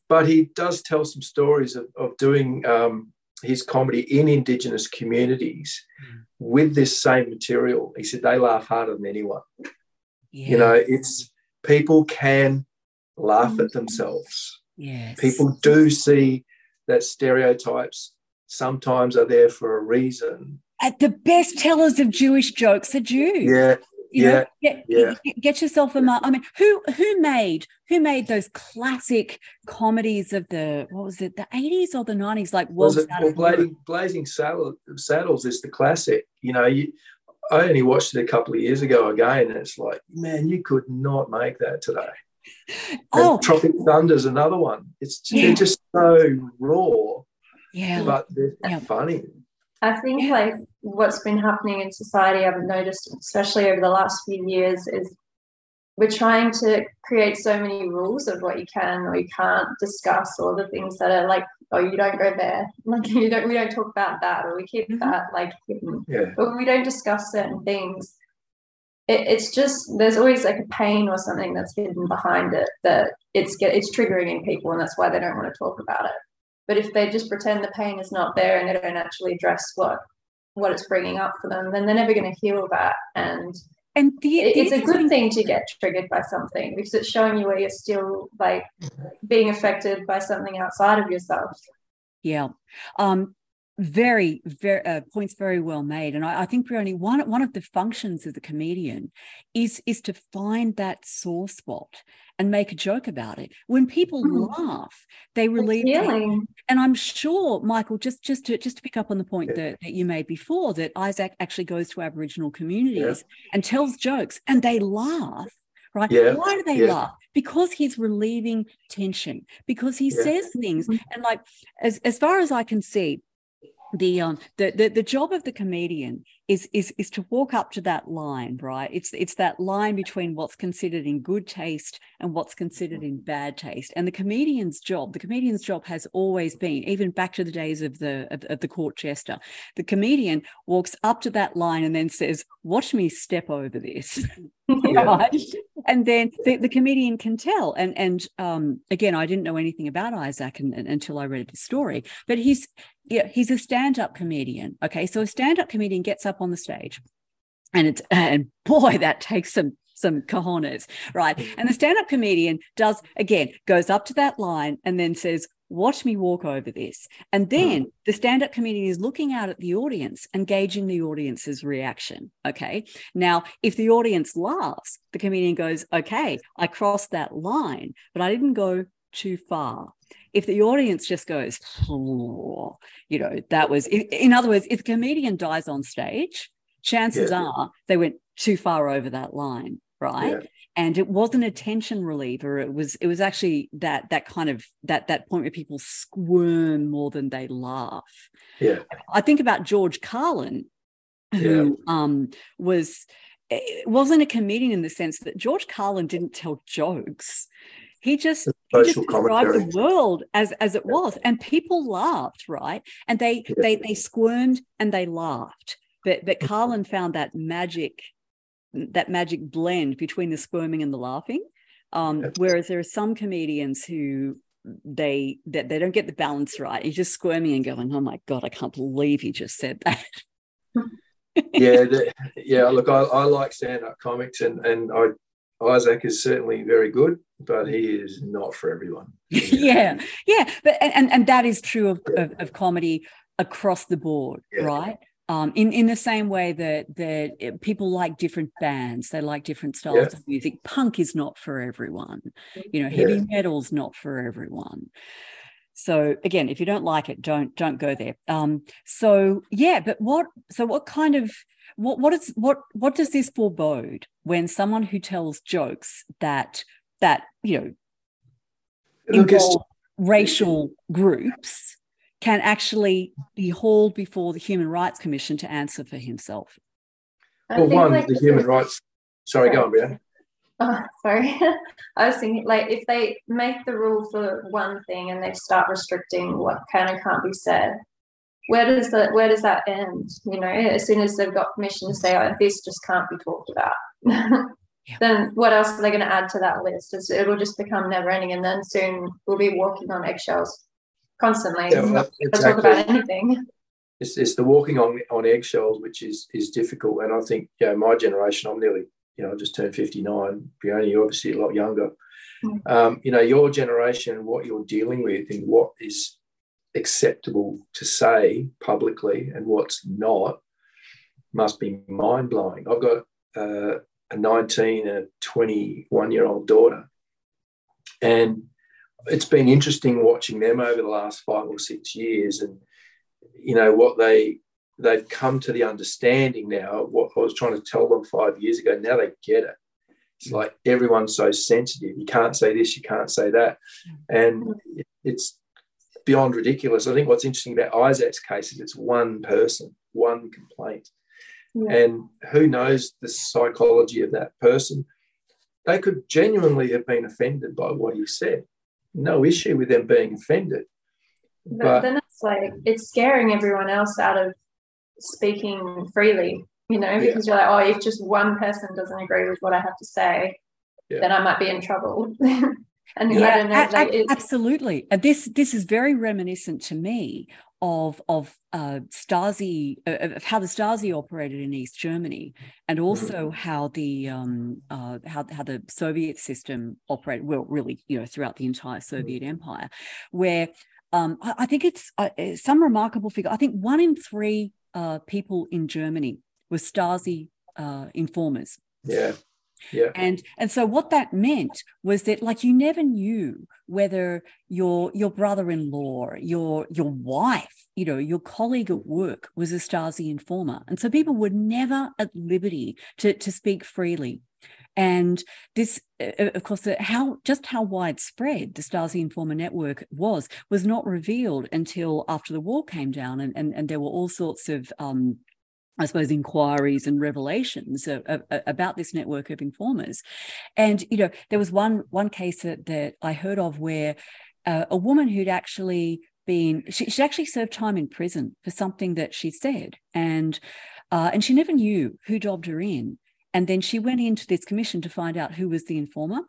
But he does tell some stories of, of doing um, his comedy in Indigenous communities mm. with this same material. He said they laugh harder than anyone. Yeah. You know, it's people can laugh at themselves. Yes. People do see that stereotypes sometimes are there for a reason. At the best tellers of Jewish jokes are Jews. Yeah, you yeah, know, get, yeah. get yourself a I mean, who who made who made those classic comedies of the what was it, the eighties or the nineties? Like was it well, Blazing, Blazing Saddles is the classic. You know, you, I only watched it a couple of years ago again, and it's like, man, you could not make that today. oh, and Tropic Thunder's another one. It's yeah. they're just so raw. Yeah, but they're yeah. funny. I think yeah. like what's been happening in society, I've noticed, especially over the last few years, is we're trying to create so many rules of what you can or you can't discuss, or the things that are like, oh, you don't go there, like you don't, we don't talk about that, or we keep mm-hmm. that like hidden, yeah. but we don't discuss certain things. It, it's just there's always like a pain or something that's hidden behind it that it's get it's triggering in people, and that's why they don't want to talk about it. But if they just pretend the pain is not there and they don't actually address what what it's bringing up for them, then they're never going to heal that. And and it's a good thing to get triggered by something because it's showing you where you're still like being affected by something outside of yourself. Yeah. Um, very very uh, points very well made and I, I, think only one one of the functions of the comedian is is to find that sore spot and make a joke about it when people mm. laugh they relieve and i'm sure michael just just to just to pick up on the point yeah. that, that you made before that isaac actually goes to aboriginal communities yeah. and tells jokes and they laugh right? Yeah. Why do they laugh? Because he's relieving tension, because he says things. Mm-hmm. And like as, as far as I can see, the um the, the the job of the comedian is is is to walk up to that line right? It's it's that line between what's considered in good taste and what's considered in bad taste. And the comedian's job the comedian's job has always been even back to the days of the of, of the court jester the comedian walks up to that line and then says watch me step over this right? And then the, the comedian can tell. And and um again i didn't know anything about isaac and, and, until i read his story but he's yeah, he's a stand-up comedian. Okay, so a stand-up comedian gets up on the stage, and it's and boy, that takes some some cojones, right? And the stand-up comedian does again goes up to that line and then says, "Watch me walk over this," and then mm. the stand-up comedian is looking out at the audience and gauging the audience's reaction. Okay, now if the audience laughs, the comedian goes, "Okay, I crossed that line, but I didn't go too far." If the audience just goes, oh, you know, that was, in other words, if the comedian dies on stage, chances yeah. are they went too far over that line, right? Yeah. And it wasn't a tension reliever. It was, it was actually that that kind of that that point where people squirm more than they laugh. Yeah. I think about George Carlin, who yeah. um, was wasn't a comedian in the sense that George Carlin didn't tell jokes. He just, he just described the world as as it was, and people laughed, right? And they yeah. they they squirmed and they laughed. But but Carlin found that magic, that magic blend between the squirming and the laughing. Um, whereas there are some comedians who they that they, they don't get the balance right. You're just squirming and going, "Oh my god, I can't believe he just said that." yeah, the, yeah. Look, I, I like stand-up comics, and and I Isaac is certainly very good, but he is not for everyone. yeah, yeah, but and and that is true of, of, of comedy across the board, yeah. right? Um, in in the same way that that people like different bands, they like different styles yeah. of music. Punk is not for everyone, you know. Heavy yeah. metal's not for everyone. So again, if you don't like it, don't don't go there. Um, so yeah, but what? So what kind of what what is what what does this forebode when someone who tells jokes that that you know involve racial groups can actually be hauled before the Human Rights Commission to answer for himself? Well, one, like the human rights. Sorry, go on, Brianna. Oh, sorry. I was thinking, like, if they make the rule for one thing and they start restricting what can and can't be said, where does that where does that end? You know, as soon as they've got permission to say, "Oh, this just can't be talked about," yeah. then what else are they going to add to that list? It's, it'll just become never ending, and then soon we'll be walking on eggshells constantly. Yeah, well, exactly. talk about anything. It's, it's the walking on on eggshells, which is is difficult, and I think you know my generation. I'm nearly you know I just turned 59. Brianna, you're obviously a lot younger. Mm. Um, you know your generation, what you're dealing with, and what is acceptable to say publicly and what's not must be mind blowing. I've got uh, a 19 and a 21 year old daughter. And it's been interesting watching them over the last five or six years and, you know, what they, they've come to the understanding now what I was trying to tell them five years ago. Now they get it. It's like everyone's so sensitive. You can't say this, you can't say that. And it's beyond ridiculous. I think what's interesting about Isaac's case is it's one person, one complaint. Yeah. And who knows the psychology of that person? They could genuinely have been offended by what he said. No issue with them being offended. But, but then it's like it's scaring everyone else out of speaking freely, you know, because yeah. you're like, oh, if just one person doesn't agree with what I have to say, yeah. then I might be in trouble. And yeah, know, like absolutely. And this this is very reminiscent to me of of uh, Stasi uh, of how the Stasi operated in East Germany, and also mm. how the um, uh, how how the Soviet system operated. Well, really, you know, throughout the entire. Soviet mm. Empire, where um, I, I, think it's uh, some remarkable figure. I think one in three uh, people in Germany were Stasi uh, informers. Yeah. Yeah. And and so what that meant was that like you never knew whether your your brother-in-law, your your wife, you know, your colleague at work was a Stasi informer. And so people were never at liberty to, to speak freely. And this, of course, how just how widespread the Stasi informer network was was not revealed until after the wall came down, and and, and there were all sorts of um, I suppose, inquiries and revelations of, of, about this network of informers. And, you know, there was one, one case that, that I heard of where uh, a woman who'd actually been, she, she actually served time in prison for something that she said. And, uh, and she never knew who dobbed her in. And then she went into this commission to find out who was the informer.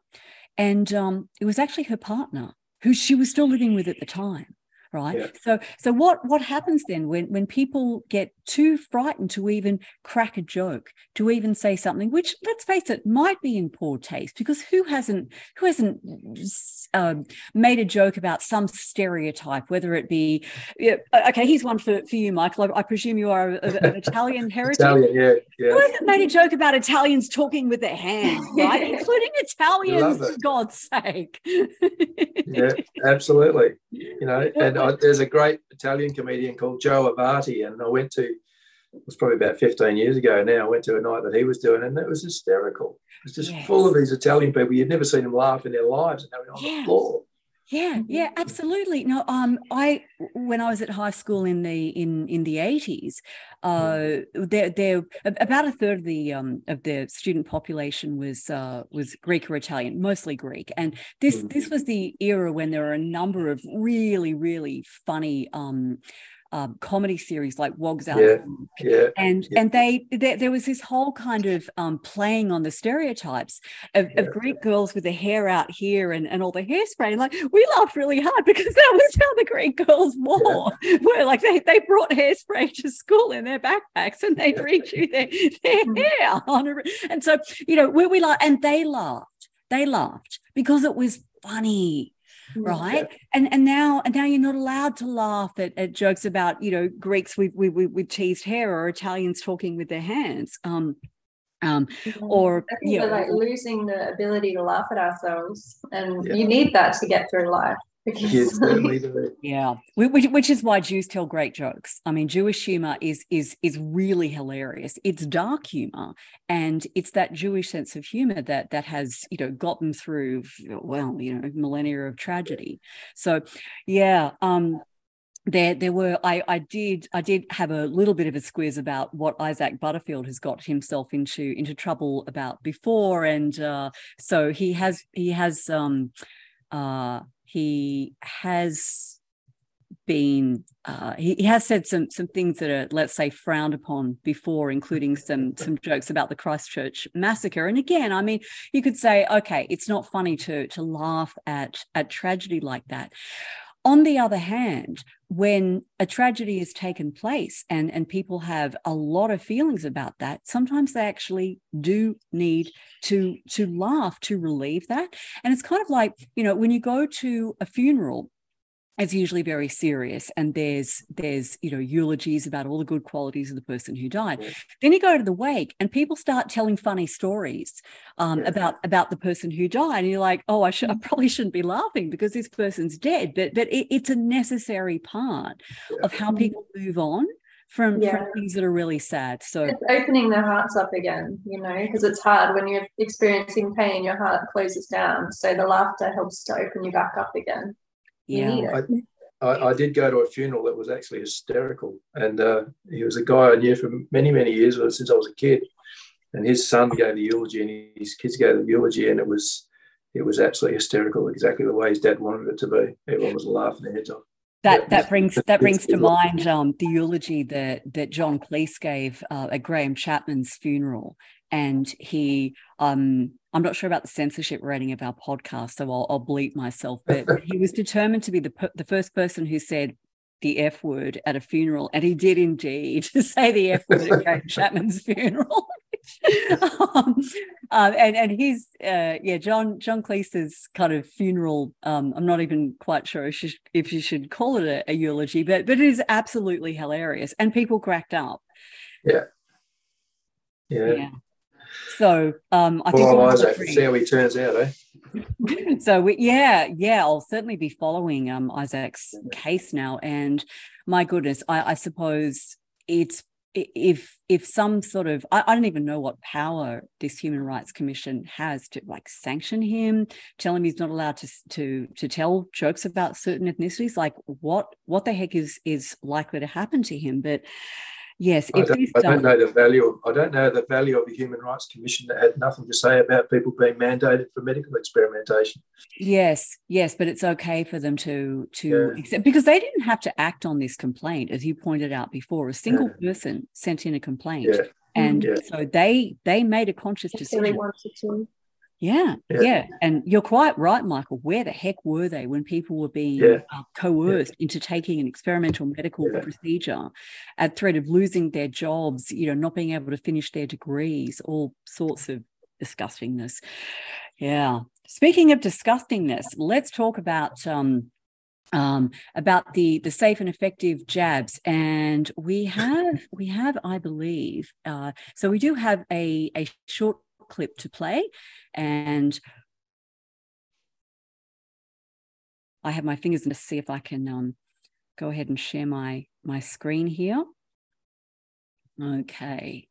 And um, it was actually her partner, who she was still living with at the time right? Yeah. so so what what happens then when when people get too frightened to even crack a joke to even say something which let's face it might be in poor taste? Because who hasn't who hasn't um, made a joke about some stereotype whether it be yeah, okay here's one for, for you michael. I, I presume you are of, of italian heritage. Italian yeah, yeah. Who hasn't made a joke about italians talking with their hands right? Including italians for god's sake. Yeah absolutely. You know and I, there's a great italian comedian called joe avati and i went to it was probably about 15 years ago now. I went to a night that he was doing, and that was hysterical. It was just yes. full of these Italian people. You'd never seen them laugh in their lives, and they were on yes. the floor. Yeah, yeah, absolutely. No, um, I when I was at high school in the in in the eighties, uh, there there about a third of the um of the student population was uh was Greek or Italian, mostly Greek, and this mm. this was the era when there were a number of really really funny um um, comedy series like Wogs Out. Yeah, yeah, and yeah. and they there, there was this whole kind of um, playing on the stereotypes of, of Greek girls with the hair out here and, and all the hairspray. Like we laughed really hard because that was how the Greek girls wore. Where like they, they brought hairspray to school in their backpacks and they'd redo their, their Mm. hair. On a, and so, you know, we, we laughed and they laughed. They laughed because it was funny right and and now and now you're not allowed to laugh at, at jokes about you know greeks with, with with teased hair or italians talking with their hands um um or I you know like losing the ability to laugh at ourselves, and Yeah. you need that to get through life. Because You certainly do. yeah which, which is why jews tell great jokes. I mean jewish humor is is is really hilarious. It's dark humor and it's that jewish sense of humor that that has you know gotten through well you know millennia of tragedy. So yeah um there there were I I did I did have a little bit of a squiz about what Isaac Butterfield has got himself into into trouble about before and uh so he has he has um uh he has been uh he, he has said some some things that are let's say frowned upon before including some some jokes about the Christchurch massacre. And again I mean you could say okay it's not funny to to laugh at at tragedy like that on the other hand, when a tragedy has taken place and, and people have a lot of feelings about that, sometimes they actually do need to, to laugh to relieve that. And it's kind of like, you know, when you go to a funeral, it's usually very serious and there's there's you know eulogies about all the good qualities of the person who died Yeah. then you go to the wake and people start telling funny stories um, Yeah. about about the person who died and you're like oh i should i probably shouldn't be laughing because this person's dead but but it, it's a necessary part Yeah. of how people move on from, from things that are really sad so it's opening their hearts up again, you know, because it's hard when you're experiencing pain, your heart closes down. So the laughter helps to open you back up again. You yeah need it. I, I did go to a funeral that was actually hysterical, and uh, he was a guy I knew for many, many years since I was a kid. And his son gave the eulogy, and his kids gave the eulogy, and it was it was absolutely hysterical, exactly the way his dad wanted it to be. Everyone was laughing their heads off. That that brings that brings to mind um, the eulogy that that John Cleese gave uh, at Graham Chapman's funeral, and he um, I'm not sure about the censorship rating of our podcast, so I'll, I'll bleep myself. But he was determined to be the per- the first person who said the F word at a funeral, and he did indeed say the F word at Graham Chapman's funeral. um, um, and and he's uh, yeah John John Cleese's kind of funeral. Um, I'm not even quite sure if you, if you should call it a, a eulogy, but but it is absolutely hilarious, and people cracked up. Yeah. Yeah. So um, I think Well, Isaac, see how he turns out, eh? so we, yeah yeah i'll certainly be following um isaac's case now. And my goodness i i suppose it's if if some sort of I, I don't even know what power this human rights commission has to like sanction him tell him he's not allowed to to to tell jokes about certain ethnicities. Like what what the heck is is likely to happen to him? But yes I don't, this I don't know the value. Of, I don't know the value of a human rights commission that had nothing to say about people being mandated for medical experimentation. Yes, yes, but it's okay for them to to Yeah. accept because they didn't have to act on this complaint, as you pointed out before. A single person sent in a complaint, Yeah, and Yeah. so they they made a conscious If they decision. wanted to. Yeah, Yeah. yeah, and you're quite right, Michael. Where the heck were they when people were being Yeah. uh, coerced into taking an experimental medical Yeah. procedure, at threat of losing their jobs, you know, not being able to finish their degrees, all sorts of disgustingness. Yeah. Speaking of disgustingness, let's talk about um, um, about the the safe and effective jabs, and we have we have, I believe, uh, so we do have a a short clip to play, and I have my fingers in to see if I can um, go ahead and share my my screen here. Okay,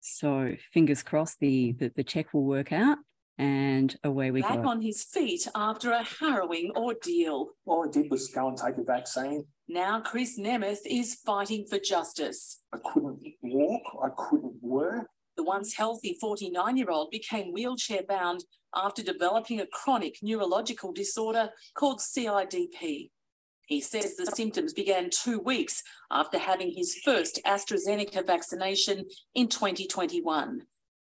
so fingers crossed the the, the check will work out, and away we back go. Back on his feet after a harrowing ordeal. All I did was go and take a vaccine. Now Chris Nemeth is fighting for justice. I couldn't walk. I couldn't work. The once healthy 49 year old became wheelchair bound after developing a chronic neurological disorder called CIDP. He says the symptoms began two weeks after having his first AstraZeneca vaccination in 2021.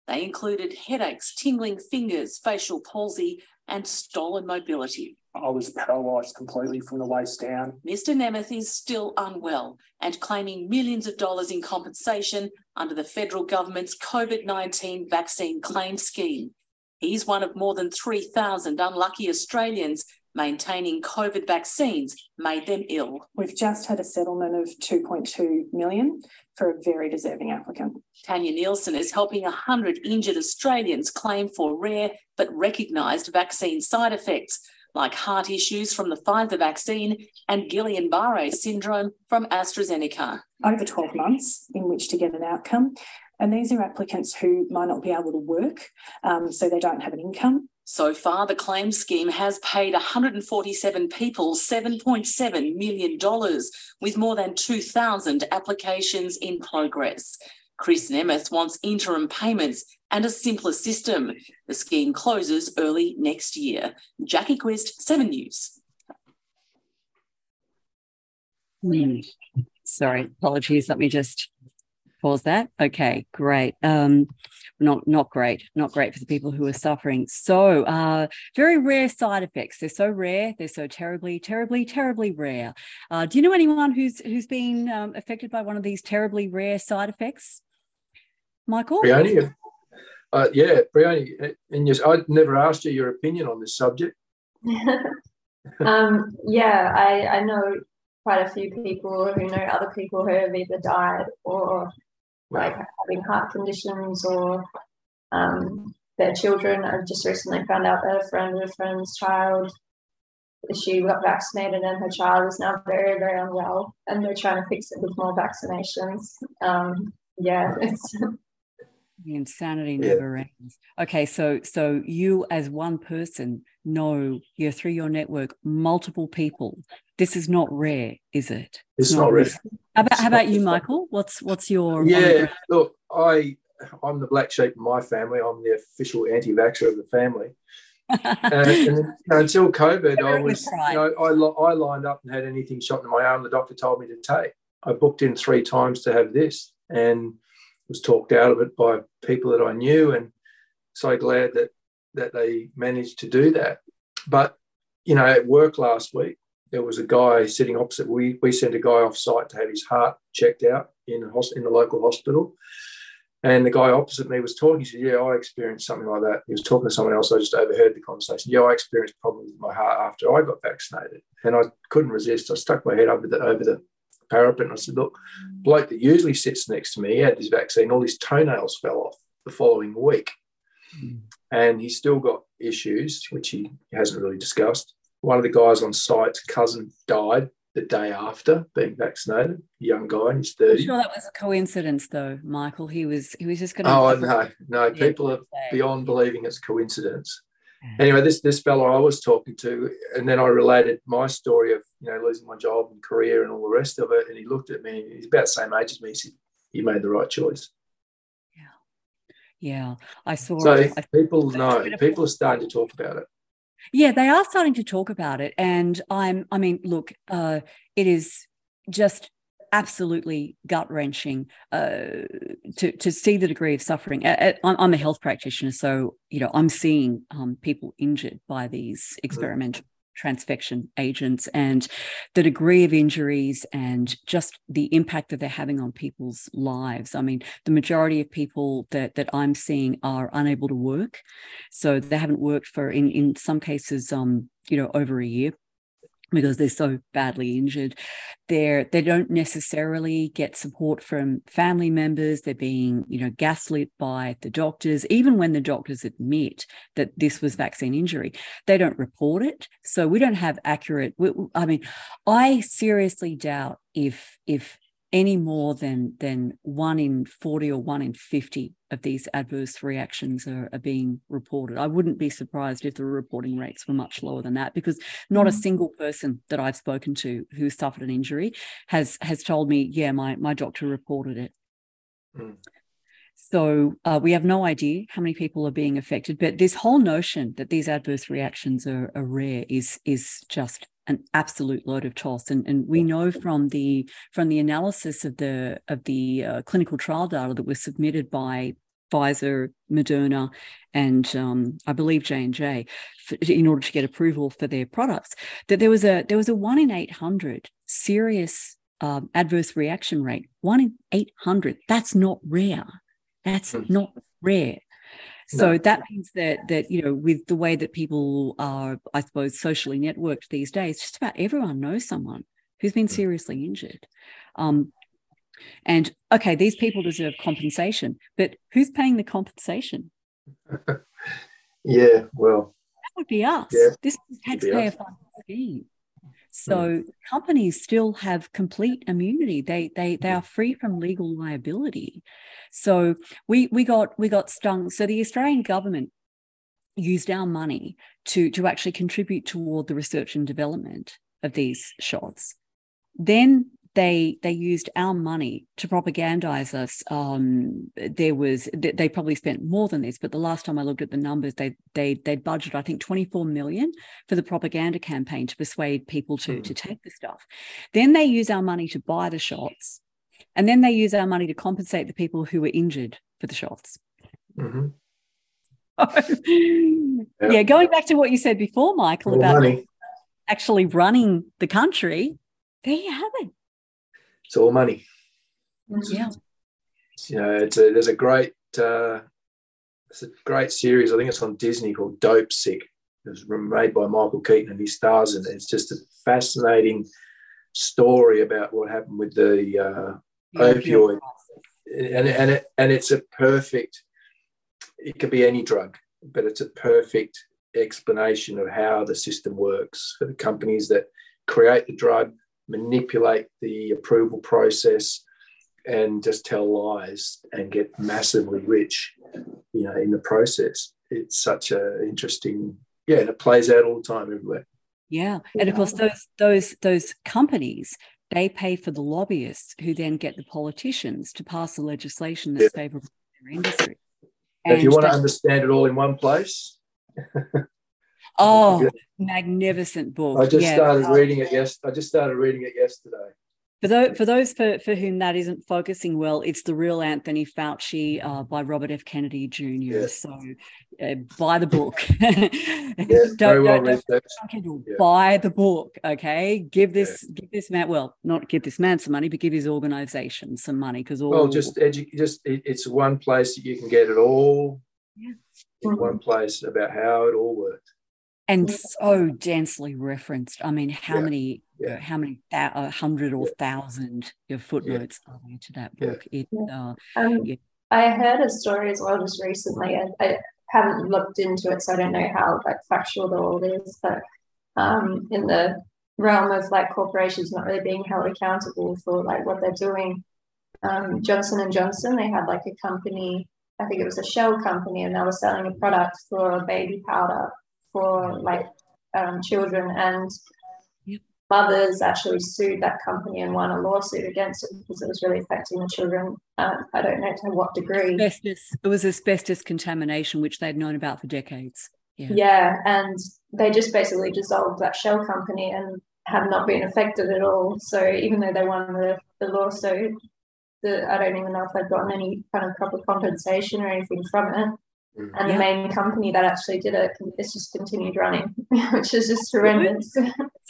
They included headaches, tingling fingers, facial palsy, and stolen mobility. I was paralysed completely from the waist down. Mr. Nemeth is still unwell and claiming millions of dollars in compensation under the federal government's COVID 19 vaccine claim scheme. He's one of more than 3,000 unlucky Australians maintaining COVID vaccines made them ill. We've just had a settlement of 2.2 million for a very deserving applicant. Tanya Nielsen is helping 100 injured Australians claim for rare but recognised vaccine side effects like heart issues from the Pfizer vaccine and Guillain Barre syndrome from AstraZeneca. Over 12 months in which to get an outcome. And these are applicants who might not be able to work, um, so they don't have an income. So far, the claim scheme has paid 147 people $7.7 million, with more than 2,000 applications in progress. Chris Nemeth wants interim payments and a simpler system. The scheme closes early next year. Jackie Quist, 7 News. Mm. Sorry, apologies. Let me just pause that. Okay, great. Um, not not great, not great for the people who are suffering. So, uh, very rare side effects. They're so rare. They're so terribly, terribly, terribly rare. Uh, do you know anyone who's who's been um, affected by one of these terribly rare side effects? Michael. Brehoni, uh, yeah, Brehoni, and yes, I'd never asked you your opinion on this subject. um, yeah, I, I know quite a few people who know other people who have either died or like having heart conditions or um, their children. I've just recently found out that a friend of a friend's child, she got vaccinated and her child is now very, very unwell, and they're trying to fix it with more vaccinations. Um, yeah, it's the insanity never yeah. ends. Okay, so so you as one person know you're through your network multiple people. This is not rare, is it? It's, it's not, not rare. How about how about you, Michael? What's what's your yeah? Look, I I'm the black sheep of my family. I'm the official anti-vaxxer of the family. and, and, until COVID, I was you know, I, I lined up and had anything shot in my arm. The doctor told me to take. I booked in three times to have this, and was talked out of it by people that I knew, and so glad that that they managed to do that. But you know, at work last week, there was a guy sitting opposite. We we sent a guy off site to have his heart checked out in a in the local hospital. And the guy opposite me was talking. He said, "Yeah, I experienced something like that." He was talking to someone else. I just overheard the conversation. Yeah, I experienced problems with my heart after I got vaccinated, and I couldn't resist. I stuck my head over the over the parapet. And I said, look, bloke that usually sits next to me, he had his vaccine, all his toenails fell off the following week. Mm. And he's still got issues, which he hasn't really discussed. One of the guys on site's cousin died the day after being vaccinated. Young guy, he's thirty. I'm sure that was a coincidence, though, Michael. He was he was just going to. Oh no, no! People are beyond believing it's coincidence. Anyway, this this fellow I was talking to, and then I related my story of you know losing my job and career and all the rest of it, and he looked at me. He's about the same age as me. He said, "You made the right choice." Yeah, yeah. I saw. So I, people know. People are starting to talk about it. Yeah, they are starting to talk about it, and I'm. I mean, look, uh, it is just absolutely gut wrenching uh, to to see the degree of suffering. I'm a health practitioner, so you know I'm seeing um, people injured by these mm-hmm. experimental transfection agents and the degree of injuries and just the impact that they're having on people's lives. I mean, the majority of people that that I'm seeing are unable to work, so they haven't worked for in in some cases, um, you know, over a year because they're so badly injured. They're they don't necessarily get support from family members. They're being you know gaslit by the doctors. Even when the doctors admit that this was vaccine injury they don't report it. So we don't have accurate i mean i seriously doubt if if any more than than one in 40 or one in 50 of these adverse reactions are, are, being reported. I wouldn't be surprised if the reporting rates were much lower than that because not mm. a single person that I've spoken to who suffered an injury has has told me, yeah, my my doctor reported it. Mm. So uh, we have no idea how many people are being affected, but this whole notion that these adverse reactions are, are rare is is just an absolute load of toss. And, and we know from the from the analysis of the of the uh, clinical trial data that was submitted by Pfizer, Moderna, and um, I believe J and J, in order to get approval for their products, that there was a there was a one in eight hundred serious um, adverse reaction rate. One in eight hundred. That's not rare. That's mm. not rare. So no. that means that that you know, with the way that people are, I suppose, socially networked these days, just about everyone knows someone who's been hmm. seriously injured. Um, and okay, these people deserve compensation, but who's paying the compensation? yeah, well, that would be us. Yeah, this is taxpayer funded scheme. So mm. companies still have complete immunity. They they they are free from legal liability. So we we got we got stung. So the Australian government used our money to to actually contribute toward the research and development of these shots. Then they they used our money to propagandize us. Um, there was they probably spent more than this, but the last time I looked at the numbers, they they they'd budgeted I think 24 million for the propaganda campaign to persuade people to mm. to take the stuff. Then they use our money to buy the shots, and then they use our money to compensate the people who were injured for the shots. Mm-hmm. yeah. yeah, going back to what you said before, Michael, More about money. actually running the country, there you have it it's all money. Yeah. You know, it's a, there's a great uh, it's a great series. I think it's on Disney called Dopesick. It was made by Michael Keaton and he stars in it. It's just a fascinating story about what happened with the uh, opioid, and and it, and it's a perfect. It could be any drug, but it's a perfect explanation of how the system works for the companies that create the drug manipulate the approval process and just tell lies and get massively rich, you know, in the process. It's such a interesting, yeah, and it plays out all the time everywhere. Yeah, and of course those those those companies they pay for the lobbyists who then get the politicians to pass the legislation that's yeah. favourable to their industry. if you want to understand it all in one place, Oh, magnificent book. I just yeah. started reading it yes. I just started reading it yesterday. For those, for those for, for whom that isn't focusing well, it's the real Anthony Fauci uh, by Robert F. Kennedy Jr. Yeah. So uh, buy the book. yeah, don't, very well don't, don't yeah. Buy the book. Okay, give this yeah. give this man well, not give this man some money, but give his organization some money because all. Well, just edu- just it, it's one place that you can get it all. Yeah. In one place about how it all works and so densely referenced. I mean, how yeah. many, yeah. how many th- a hundred or yeah. thousand of footnotes are there to that book? It, uh, um, I heard a story as well just recently. I, I, haven't looked into it, so I don't know how like factual the all is. But um, in the realm of like corporations not really being held accountable for like what they're doing, um, Johnson and Johnson they had like a company. I think it was a shell company, and they were selling a product for baby powder for like um, children and mothers actually sued that company and won a lawsuit against it because it was really affecting the children. Um, I don't know to what degree. Asbestos. It was asbestos contamination, which they'd known about for decades. Yeah. yeah, and they just basically dissolved that shell company and have not been affected at all. So even though they won the, the lawsuit, the, I don't even know if they've gotten any kind of proper compensation or anything from it. And yeah. the main company that actually did it, it is just continued running, which is just horrendous.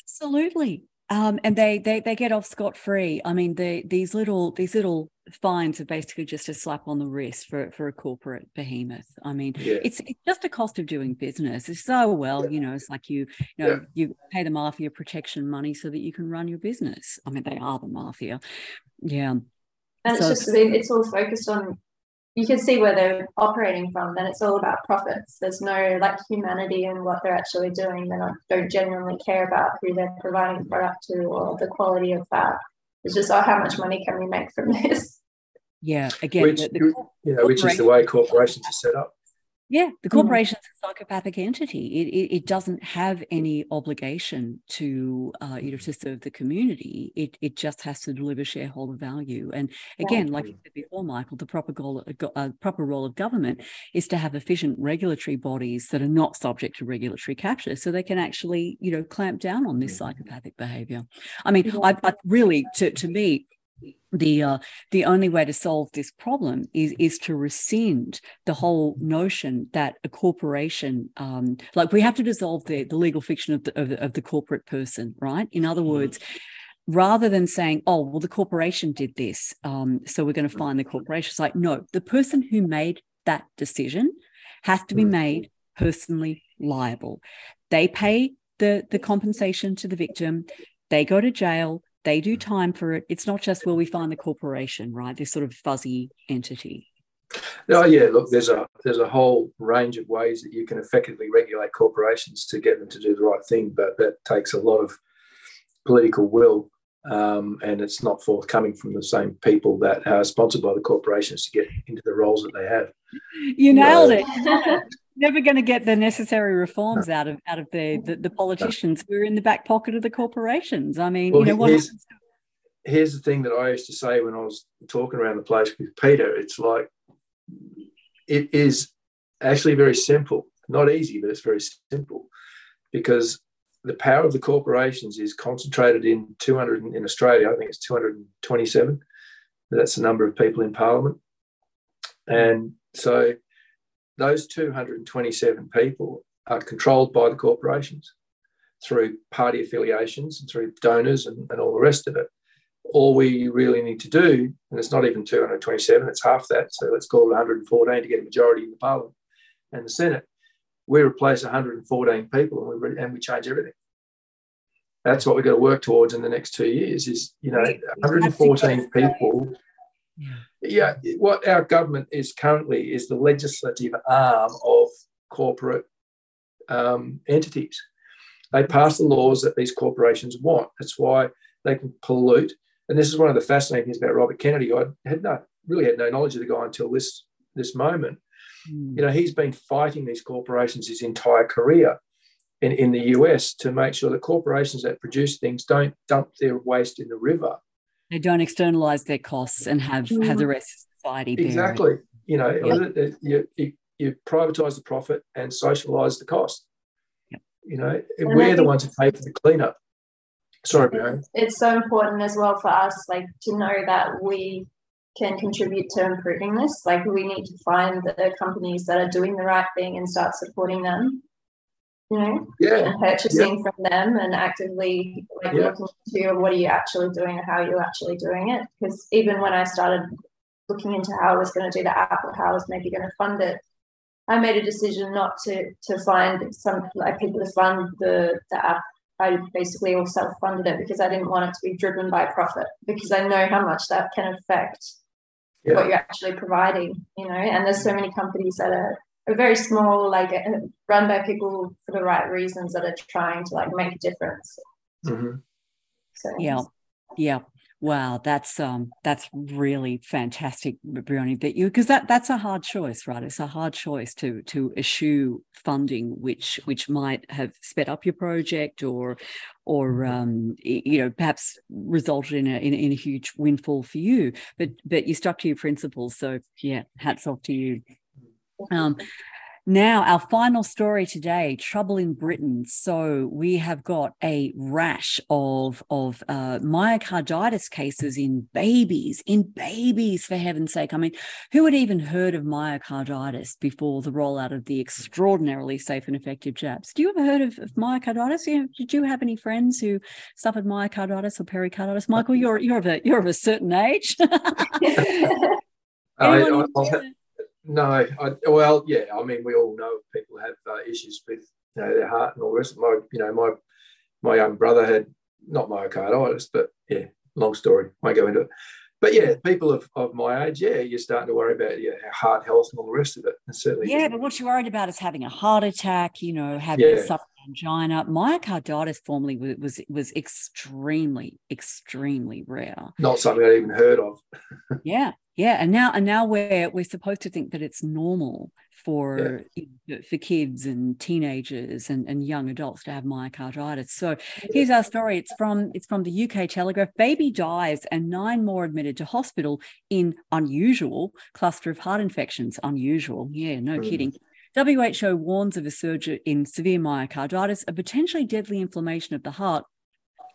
Absolutely. Um, and they they they get off scot free. I mean, they, these little these little fines are basically just a slap on the wrist for for a corporate behemoth. I mean, yeah. it's it's just a cost of doing business. It's so well, yeah. you know, it's like you you know yeah. you pay the mafia protection money so that you can run your business. I mean, they are the mafia. Yeah. And so, it's just it's all focused on you can see where they're operating from then it's all about profits. There's no like humanity in what they're actually doing. They don't, don't genuinely care about who they're providing product to or the quality of that. It's just oh how much money can we make from this? Yeah again which, the, the you know which is the way corporations are set up Yeah, the corporation is a psychopathic entity. It, it, it, doesn't have any obligation to uh, you know to serve the community. It it just has to deliver shareholder value. And again, like you said before, Michael, the proper goal, uh, proper role of government is to have efficient regulatory bodies that are not subject to regulatory capture, so they can actually you know clamp down on this psychopathic behaviour. I mean, I, I really to to me the uh, the only way to solve this problem is is to rescind the whole notion that a corporation um, like we have to dissolve the, the legal fiction of the, of the, of the corporate person right in other mm-hmm. words rather than saying oh well the corporation did this um, so we're going to find the corporation it's like no the person who made that decision has to be mm-hmm. made personally liable they pay the the compensation to the victim they go to jail they do time for it. It's not just where we find the corporation, right? This sort of fuzzy entity. Oh yeah, look, there's a there's a whole range of ways that you can effectively regulate corporations to get them to do the right thing, but that takes a lot of political will, um, and it's not forthcoming from the same people that are sponsored by the corporations to get into the roles that they have. You nailed it. never going to get the necessary reforms no. out of out of the the, the politicians. No. We're in the back pocket of the corporations. I mean, well, you know, what here's, here's the thing that I used to say when I was talking around the place with Peter. It's like it is actually very simple. Not easy, but it's very simple because the power of the corporations is concentrated in 200 in Australia. I think it's 227. That's the number of people in Parliament, and so those 227 people are controlled by the corporations through party affiliations and through donors and, and all the rest of it. All we really need to do, and it's not even 227, it's half that. So let's call it 114 to get a majority in the Parliament and the Senate. We replace 114 people and we, and we change everything. That's what we've got to work towards in the next two years is, you know, 114 people yeah. What our government is currently is the legislative arm of corporate um, entities. They pass the laws that these corporations want. That's why they can pollute. And this is one of the fascinating things about Robert Kennedy. I had no really had no knowledge of the guy until this this moment. Mm. You know, he's been fighting these corporations his entire career in, in the US to make sure that corporations that produce things don't dump their waste in the river they don't externalize their costs and have have the mm. rest of society exactly you know yep. you, you, you privatize the profit and socialize the cost yep. you know and we're the ones who pay for the cleanup sorry Brian. it's so important as well for us like to know that we can contribute to improving this like we need to find the companies that are doing the right thing and start supporting them you know, yeah. and purchasing yeah. from them and actively like yeah. looking into what are you actually doing and how are you actually doing it. Because even when I started looking into how I was going to do the app or how I was maybe going to fund it, I made a decision not to to find some like people to fund the the app. I basically all self funded it because I didn't want it to be driven by profit because I know how much that can affect yeah. what you're actually providing. You know, and there's so many companies that are a very small, like uh, run by people for the right reasons that are trying to like make a difference. Mm-hmm. So, yeah, yeah. Wow, that's um that's really fantastic, Brehoni. That you because that that's a hard choice, right? It's a hard choice to to eschew funding which which might have sped up your project or or mm-hmm. um, you know perhaps resulted in a, in, in a huge windfall for you. But but you stuck to your principles, so yeah, hats off to you. Um, now, our final story today trouble in Britain. So, we have got a rash of, of uh, myocarditis cases in babies, in babies, for heaven's sake. I mean, who had even heard of myocarditis before the rollout of the extraordinarily safe and effective jabs? Do you ever heard of, of myocarditis? You know, did you have any friends who suffered myocarditis or pericarditis? Michael, you're, you're, of, a, you're of a certain age. I, no, I, well, yeah. I mean, we all know people have uh, issues with you know their heart and all the rest. My, you know, my my young brother had not myocarditis, but yeah, long story. Won't go into it. But yeah, people of, of my age, yeah, you're starting to worry about your heart health and all the rest of it. And certainly, yeah. But what you're worried about is having a heart attack. You know, having yeah. angina. Myocarditis formerly was, was was extremely, extremely rare. Not something I'd even heard of. yeah, Yeah, and now and now we're we're supposed to think that it's normal for for kids and teenagers and, and young adults to have myocarditis. So here's our story. It's from it's from the UK Telegraph. Baby dies and nine more admitted to hospital in unusual cluster of heart infections. Unusual, yeah, no mm. kidding. WHO warns of a surge in severe myocarditis, a potentially deadly inflammation of the heart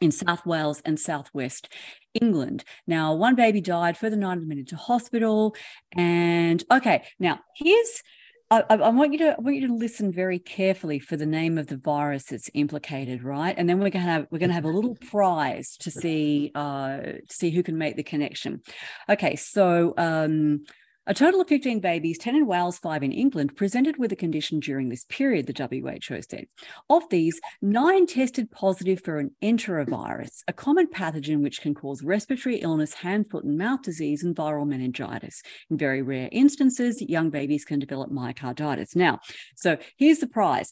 in South Wales and Southwest England. Now, one baby died, further nine admitted to hospital. And okay, now here's I, I, want you to I want you to listen very carefully for the name of the virus that's implicated, right? And then we're gonna have we're gonna have a little prize to see uh, to see who can make the connection. Okay, so um, a total of 15 babies, 10 in Wales, 5 in England, presented with the condition during this period, the WHO said. Of these, nine tested positive for an enterovirus, a common pathogen which can cause respiratory illness, hand, foot, and mouth disease, and viral meningitis. In very rare instances, young babies can develop myocarditis. Now, so here's the prize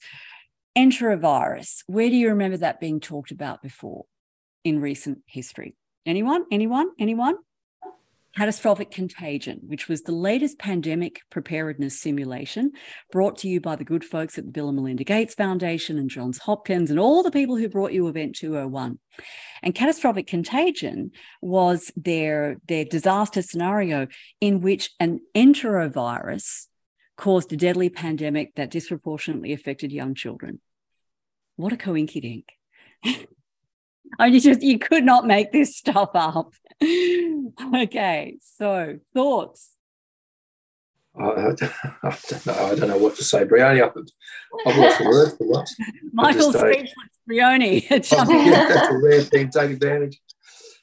enterovirus. Where do you remember that being talked about before in recent history? Anyone? Anyone? Anyone? Catastrophic Contagion, which was the latest pandemic preparedness simulation brought to you by the good folks at the Bill and Melinda Gates Foundation and Johns Hopkins and all the people who brought you Event 201. And Catastrophic Contagion was their, their disaster scenario in which an enterovirus caused a deadly pandemic that disproportionately affected young children. What a coinkydink. I just you could not make this stuff up. okay, so thoughts. I, I, don't know. I don't know what to say, Brehoni. I've, I've lost the word for what. Michael speechless, Brehoni. oh, yeah, that's a rare thing. Take advantage.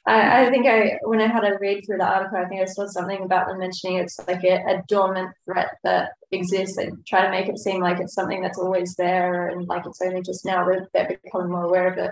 I, I, think I, when I had a read through the article, I think I saw something about them mentioning it's like a, a dormant threat that exists. They try to make it seem like it's something that's always there and like it's only just now that they're becoming more aware of it.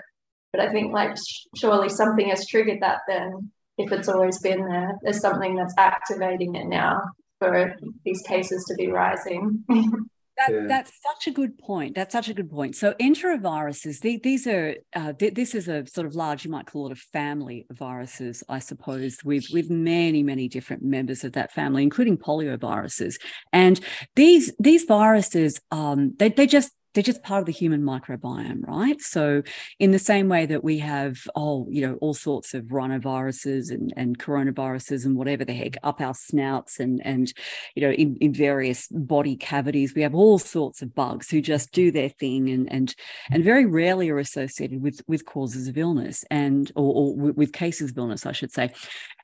But I think like surely something has triggered that then if it's always been there. There's something that's activating it now for these cases to be rising. That, yeah. That's such a good point. That's such a good point. So enteroviruses, they, these are uh, this is a sort of large, you might call it a family of viruses, I suppose, with with many many different members of that family, including polioviruses. And these these viruses, um, they they just they're just part of the human microbiome, right? So, in the same way that we have, oh, you know, all sorts of rhinoviruses and, and coronaviruses and whatever the heck up our snouts and, and you know, in, in various body cavities, we have all sorts of bugs who just do their thing and, and, and very rarely are associated with, with causes of illness and, or, or with cases of illness, I should say.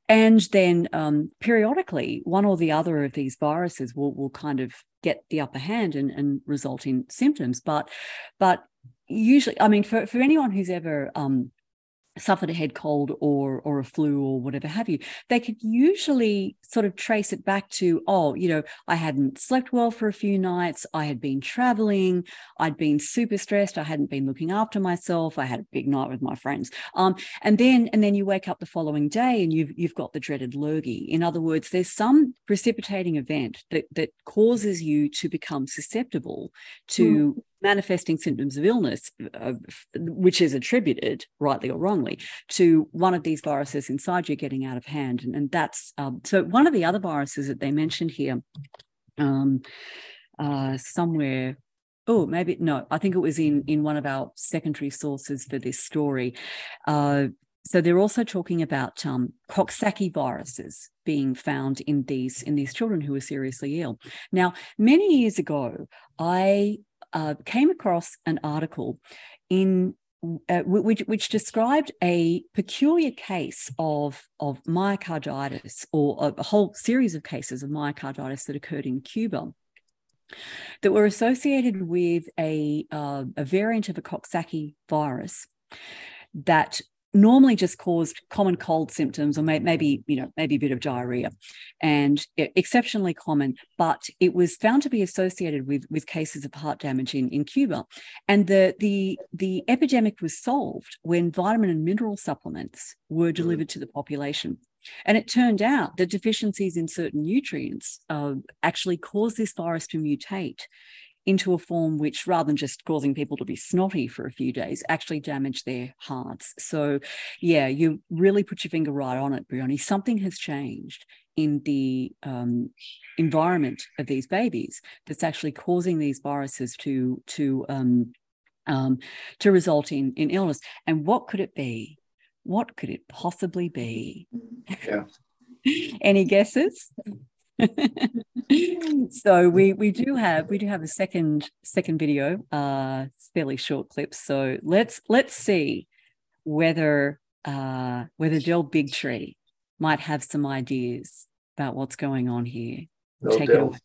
And then um, periodically, one or the other of these viruses will, will kind of get the upper hand and, and result in symptoms. But, but usually, I mean, for, for anyone who's ever um, suffered a head cold or or a flu or whatever have you they could usually sort of trace it back to oh you know i hadn't slept well for a few nights i had been traveling i'd been super stressed i hadn't been looking after myself i had a big night with my friends. Um and then and then you wake up the following day and you've you've got the dreaded lurgy in other words there's some precipitating event that that causes you to become susceptible to mm manifesting symptoms of illness, uh, which is attributed, rightly or wrongly, to one of these viruses inside you getting out of hand. And, and that's um, so one of the other viruses that they mentioned here, um, uh, somewhere. Oh, maybe no. I think it was in in one of our secondary sources for this story. Uh, so they're also talking about um, Coxsackie viruses being found in these in these children who are seriously ill. Now, many years ago, I uh, came across an article in uh, which, which, described a peculiar case of, of myocarditis or a whole series of cases of myocarditis that occurred in Cuba that were associated with a, uh, a variant of a Coxsackie virus that normally just caused common cold symptoms or may, maybe you know maybe a bit of diarrhea and exceptionally common but it was found to be associated with with cases of heart damage in, in cuba and the the the epidemic was solved when vitamin and mineral supplements were mm. delivered to the population and it turned out that deficiencies in certain nutrients uh, actually caused this virus to mutate into a form which, rather than just causing people to be snotty for a few days, actually damage their hearts. So, yeah, you really put your finger right on it, Brehoni. Something has changed in the um, environment of these babies that's actually causing these viruses to to um, um, to result in in illness. And what could it be? What could it possibly be? Yeah. Any guesses? so we we do have we do have a second second video uh fairly short clip. so let's let's see whether uh whether Del Bigtree might have some ideas about what's going on here No take it away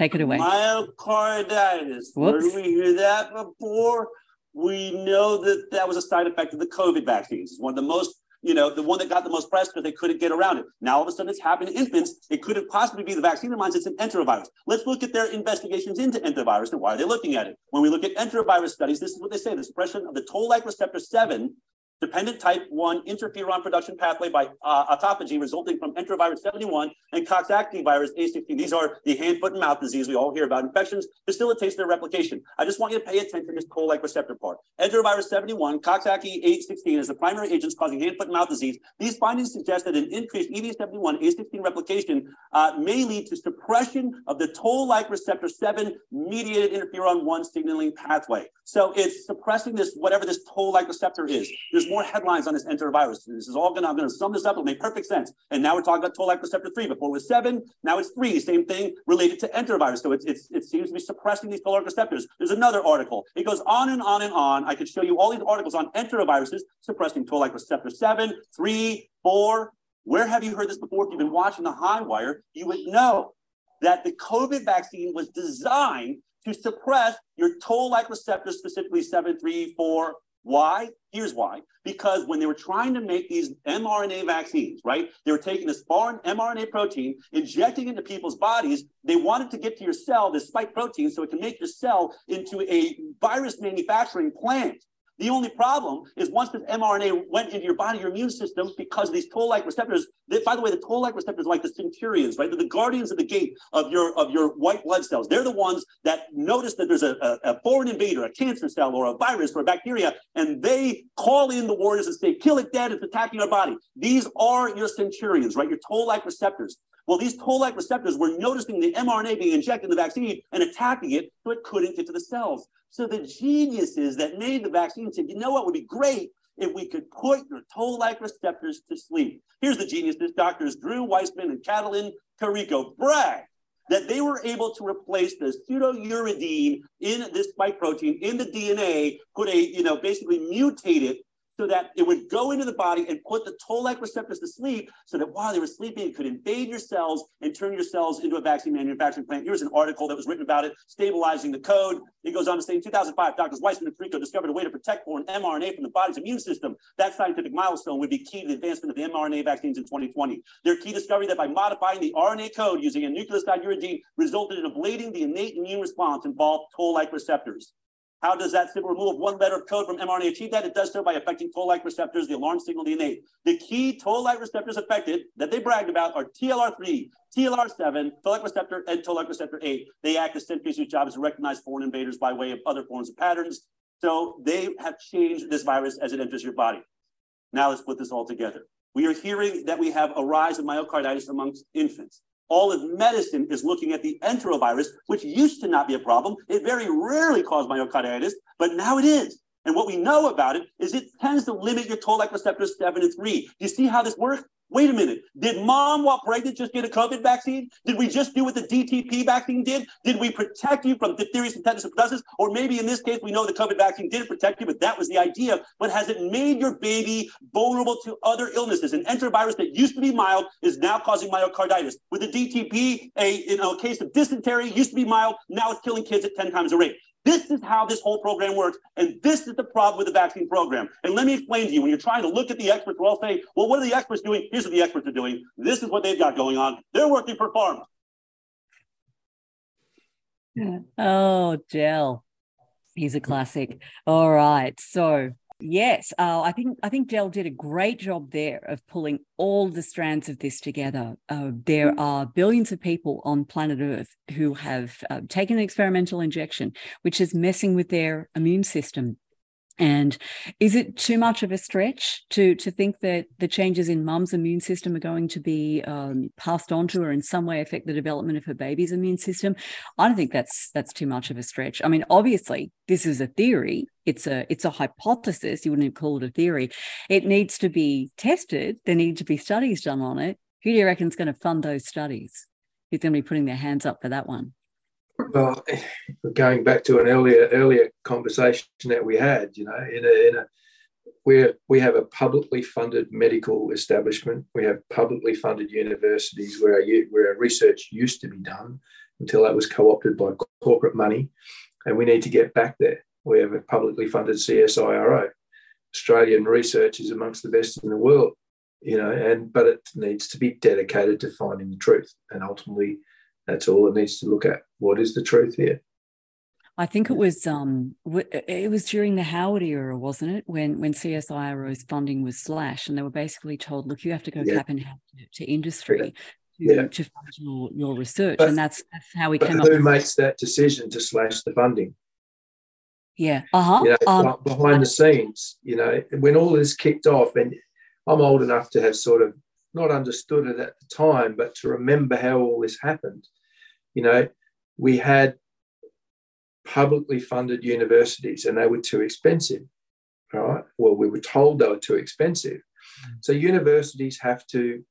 take it away Myocarditis. Where Whoops. did we hear that before? We know that that was a side effect of the COVID vaccines. It's one of the most, you know, the one that got the most press because they couldn't get around it. Now all of a sudden it's happened in infants. It couldn't possibly be the vaccine in minds. It's an enterovirus. Let's look at their investigations into enterovirus and why are they looking at it. When we look at enterovirus studies, this is what they say: the suppression of the toll-like receptor seven dependent type 1 interferon production pathway by uh, autophagy resulting from enterovirus 71 and Coxsackie virus A16. These are the hand, foot, and mouth disease we all hear about. Infections facilitates their replication. I just want you to pay attention to this toll-like receptor part. Enterovirus 71, Coxsackie A16 is the primary agents causing hand, foot, and mouth disease. These findings suggest that an increased E EV71 A16 replication uh, may lead to suppression of the toll-like receptor 7 mediated interferon 1 signaling pathway. So it's suppressing this, whatever this toll-like receptor is. There's more headlines on this enterovirus. This is all gonna, I'm gonna sum this up, it'll make perfect sense. And now we're talking about toll-like receptor 3. Before it was 7, now it's 3. Same thing related to enterovirus. So it's, it's, it seems to be suppressing these toll-like receptors. There's another article. It goes on and on and on. I could show you all these articles on enteroviruses suppressing toll-like receptor 7, 3, 4. Where have you heard this before? If you've been watching the HighWire, you would know that the COVID vaccine was designed to suppress your toll-like receptors, specifically 7, 3, 4. Why? Here's why. Because when they were trying to make these mRNA vaccines, right, they were taking this foreign mRNA protein, injecting it into people's bodies. They wanted to get to your cell, this spike protein, so it can make your cell into a virus manufacturing plant. The only problem is once this mRNA went into your body, your immune system, because these toll-like receptors. They, by the way, the toll-like receptors are like the centurions, right? They're the guardians of the gate of your of your white blood cells. They're the ones that notice that there's a, a, a foreign invader, a cancer cell, or a virus or a bacteria, and they call in the warriors and say, "Kill it dead! It's attacking our body." These are your centurions, right? Your toll-like receptors. Well, these toll-like receptors were noticing the mRNA being injected in the vaccine and attacking it, so it couldn't get to the cells. So the geniuses that made the vaccine said, you know what would be great if we could put your toll-like receptors to sleep. Here's the geniuses, doctors Drew Weissman and Katalin Karikó brag that they were able to replace the pseudouridine in this spike protein in the DNA, put a, you know, basically mutate it so that it would go into the body and put the toll-like receptors to sleep so that while they were sleeping, it could invade your cells and turn your cells into a vaccine manufacturing plant. Here's an article that was written about it, stabilizing the code. It goes on to say, in 2005, doctors Weissman and Karikó discovered a way to protect foreign mRNA from the body's immune system. That scientific milestone would be key to the advancement of the mRNA vaccines in 2020. Their key discovery that by modifying the RNA code using a nucleoside uridine resulted in ablating the innate immune response involved toll-like receptors. How does that simple removal of one letter of code from mRNA achieve that? It does so by affecting toll-like receptors, the alarm signal, the innate. The key toll-like receptors affected that they bragged about are TLR3, TLR7, toll-like receptor, and toll-like receptor 8. They act as sentries whose job is to recognize foreign invaders by way of other forms of patterns. So they have changed this virus as it enters your body. Now let's put this all together. We are hearing that we have a rise of myocarditis amongst infants. All of medicine is looking at the enterovirus, which used to not be a problem. It very rarely caused myocarditis, but now it is. And what we know about it is it tends to limit your toll-like receptors 7 and 3. Do you see how this works? Wait a minute. Did mom, while pregnant, just get a COVID vaccine? Did we just do what the DTP vaccine did? Did we protect you from diphtheria and tetanus and pertussis? Or maybe in this case, we know the COVID vaccine didn't protect you, but that was the idea. But has it made your baby vulnerable to other illnesses? An enterovirus that used to be mild is now causing myocarditis. With the DTP, a you know, a case of dysentery used to be mild, now it's killing kids at 10 times the rate. This is how this whole program works. And this is the problem with the vaccine program. And let me explain to you when you're trying to look at the experts, we're all saying, well, what are the experts doing? Here's what the experts are doing. This is what they've got going on. They're working for pharma. Oh, Del. He's a classic. All right. So yes, uh, I think I think Del did a great job there of pulling all the strands of this together. Uh, there Mm. are billions of people on planet Earth who have uh, taken an experimental injection, which is messing with their immune system. And is it too much of a stretch to to think that the changes in mum's immune system are going to be um, passed on to her in some way affect the development of her baby's immune system? I don't think that's that's too much of a stretch. I mean, obviously, this is a theory. It's a it's a hypothesis. You wouldn't even call it a theory. It needs to be tested. There need to be studies done on it. Who do you reckon is going to fund those studies? Who's going to be putting their hands up for that one? Well, going back to an earlier earlier conversation that we had, you know, in a, in a where we have a publicly funded medical establishment, we have publicly funded universities where our, where our research used to be done until that was co-opted by corporate money, and we need to get back there. We have a publicly funded CSIRO. Australian research is amongst the best in the world, you know, and but it needs to be dedicated to finding the truth, and ultimately that's all it needs to look at. What is the truth here? I think it was um it was during the Howard era, wasn't it? When when CSIRO's funding was slashed, and they were basically told, "Look, you have to go Yeah. cap and to, industry Yeah. to, to fund your, your research," But- and that's that's how we came up. who makes that decision to slash the funding? Yeah, uh huh. You know, um, behind the scenes, you know, when all this kicked off, and I'm old enough to have sort of not understood it at the time, but to remember how all this happened. You know, we had publicly funded universities and they were too expensive. Right. Well, we were told they were too expensive. Mm. So universities have to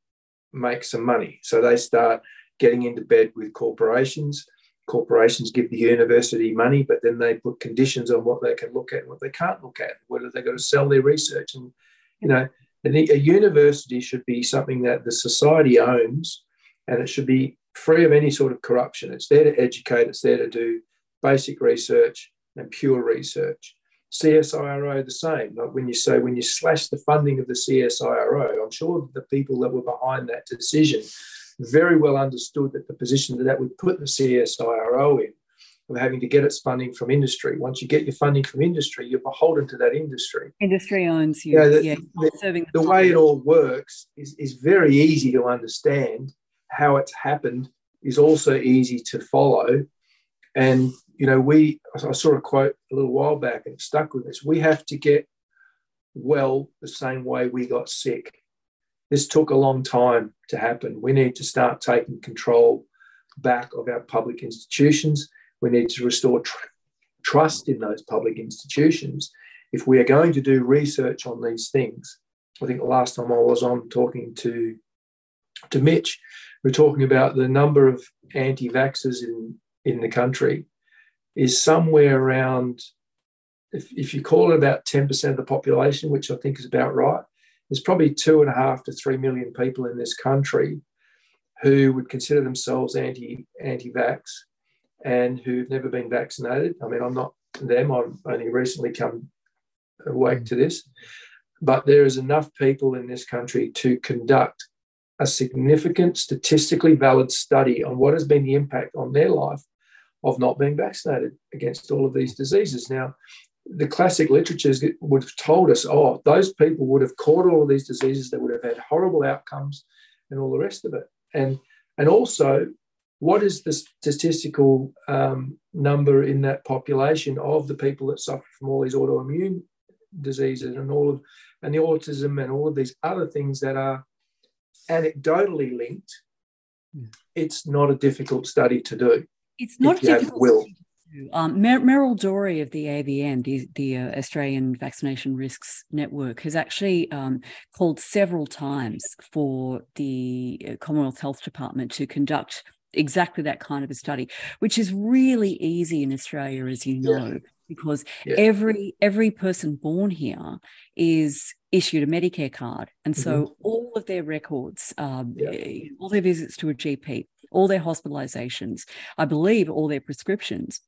make some money. So they start getting into bed with corporations. Corporations give the university money, but then they put conditions on what they can look at and what they can't look at, whether they've got to sell their research. And, you know, a university should be something that the society owns and it should be free of any sort of corruption. It's there to educate, it's there to do basic research and pure research. CSIRO the same. Like when you say when you slash the funding of the CSIRO, I'm sure the people that were behind that decision very well understood that the position that that would put the CSIRO in of having to get its funding from industry. Once you get your funding from industry, you're beholden to that industry. industry owns you. Yeah, the- yeah, the- serving The way it all works is, is very easy to understand. How it's happened is also easy to follow. And, you know, we, I saw a quote a little while back and it stuck with us. We have to get well the same way we got sick. This took a long time to happen. We need to start taking control back of our public institutions. We need to restore tr- trust in those public institutions. If we are going to do research on these things, I think the last time I was on talking to, to Mitch, we we're talking about the number of anti vaxxers in, in the country is somewhere around, if, if you call it about 10% of the population, which I think is about right, there's probably two and a half to three million people in this country who would consider themselves anti anti vax and who've never been vaccinated. I mean, I'm not them, I've only recently come awake mm. to this, but there is enough people in this country to conduct a significant, statistically valid study on what has been the impact on their life of not being vaccinated against all of these diseases. Now, the classic literatures would have told us, oh, those people would have caught all of these diseases, they would have had horrible outcomes and all the rest of it. And, and also, what is the statistical um, number in that population of the people that suffer from all these autoimmune diseases and all of and the autism and all of these other things that are anecdotally linked? It's not a difficult study to do. It's not difficult. will. Um, Mer- Meryl Dorey of the AVN, the, the uh, Australian Vaccination Risks Network, has actually um, called several times for the uh, Commonwealth Health Department to conduct exactly that kind of a study, which is really easy in Australia, as you Yeah. know, because Yeah. every every person born here is issued a Medicare card, and so all of their records, um, Yeah. eh, all their visits to a GP, all their hospitalizations, I believe all their prescriptions.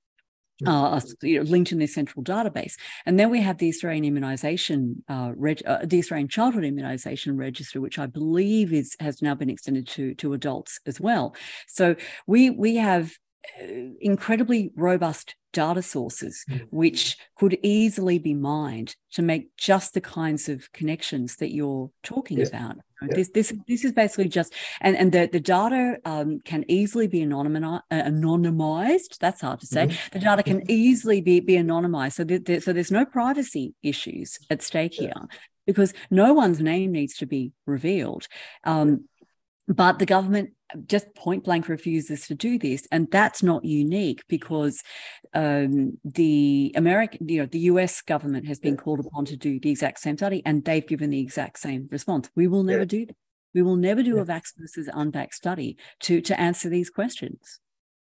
Uh, you know, linked in their central database. And then we have the Australian Immunisation, uh, reg- uh, the Australian Childhood Immunisation Register, which I believe is has now been extended to to adults as well. So we we have incredibly robust data sources Mm. which could easily be mined to make just the kinds of connections that you're talking Yeah. about. Yeah. This this this is basically just and and the the data um, can easily be anonymized. Uh, anonymized. That's hard to say. Mhm. The data can easily be be anonymized. So that there, so there's no privacy issues at stake Yeah. here because no one's name needs to be revealed. Um, but the government just point blank refuses to do this, and that's not unique because um, the American, you know, the U.S. government has been called upon to do the exact same study, and they've given the exact same response. We will never Yeah. do that. We will never do Yeah. a vax versus unvax study to to answer these questions.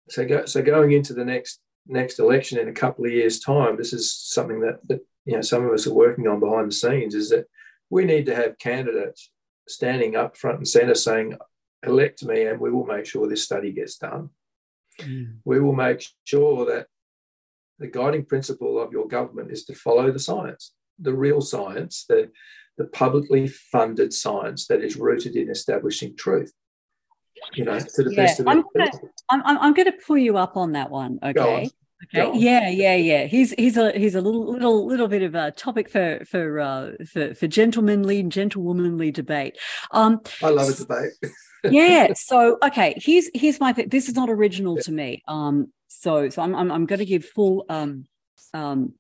So, go, so going into the next next election in a couple of years' time, this is something that, that you know some of us are working on behind the scenes. Is that we need to have candidates standing up front and centre saying, "Elect me, and we will make sure this study gets done. Mm. We will make sure that the guiding principle of your government is to follow the science, the real science, the the publicly funded science that is rooted in establishing truth. You know, to the Yeah, best of I'm gonna- I'm I'm, I'm going to pull you up on that one. Go on. Okay. Okay. Yeah, yeah, yeah. He's he's a he's a little little little bit of a topic for for uh, for for gentlemanly and gentlewomanly debate. Um, I love a debate. yeah. So okay, here's here's my thing. This is not original Yeah. to me. Um, so so I'm I'm, I'm going to give full um um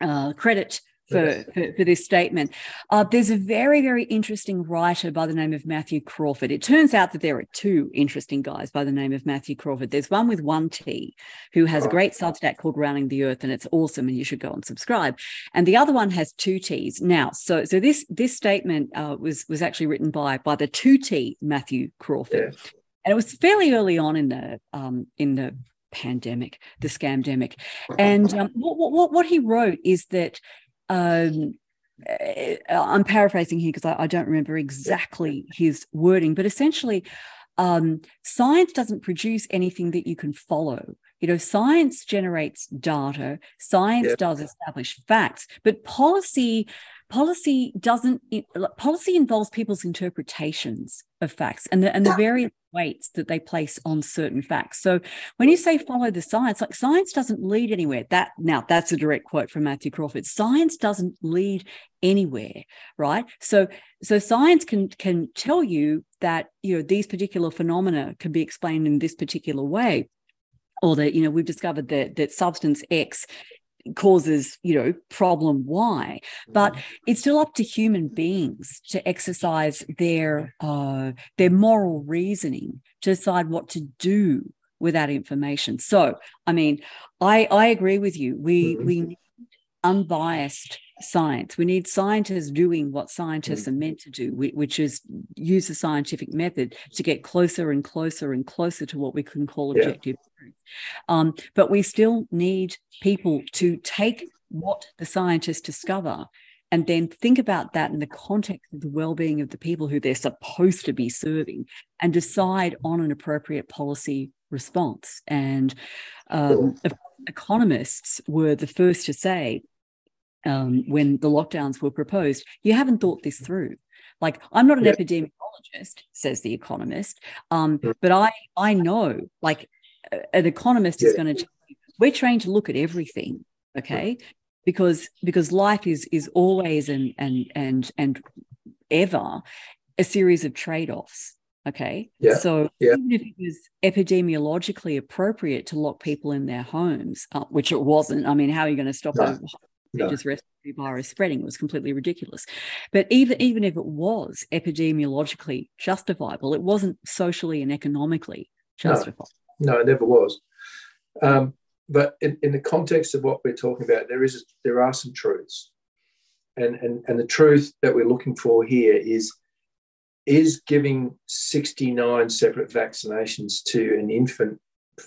uh credit. For, Yes. for, for this statement. Uh, there's a very, very interesting writer by the name of Matthew Crawford. It turns out that there are two interesting guys by the name of Matthew Crawford. There's one with one T who has a great Substack called Rounding the Earth, and it's awesome, and you should go and subscribe. And the other one has two T's. Now, so so this this statement uh, was was actually written by by the two T Matthew Crawford, and it was fairly early on in the um, in the pandemic, the scamdemic. And um, what, what what he wrote is that. Um, uh, I'm paraphrasing here because I, I don't remember exactly his wording, but essentially, um, science doesn't produce anything that you can follow. You know, science generates data, science Yeah. does establish facts, but policy policy doesn't policy involves people's interpretations of facts and the and the various weights that they place on certain facts. So when you say follow the science, like science doesn't lead anywhere. That now that's a direct quote from Matthew Crawford. Science doesn't lead anywhere, right? So so science can can tell you that you know these particular phenomena can be explained in this particular way or that you know we've discovered that that substance x causes you know problem y. But it's still up to human beings to exercise their uh their moral reasoning to decide what to do with that information. So i mean i i agree with you. We Mhm. we need unbiased science. We need scientists doing what scientists are meant to do which is use the scientific method to get closer and closer and closer to what we can call objective truth um, but we still need people to take what the scientists discover and then think about that in the context of the well-being of the people who they're supposed to be serving and decide on an appropriate policy response and um, economists were the first to say um, when the lockdowns were proposed you haven't thought this through like i'm not an Yeah. epidemiologist says the economist um, but i i know like an economist is going to we're trained to look at everything okay because because life is is always and and and and ever a series of trade-offs okay Yeah. so Yeah. even if it was epidemiologically appropriate to lock people in their homes uh, which it wasn't i mean how are you going to stop No. a No. respiratory virus spreading it was completely ridiculous but even even if it was epidemiologically justifiable it wasn't socially and economically justifiable No, it never was. Um, but in, in the context of what we're talking about, there is there are some truths, and and and the truth that we're looking for here is is giving 69 separate vaccinations to an infant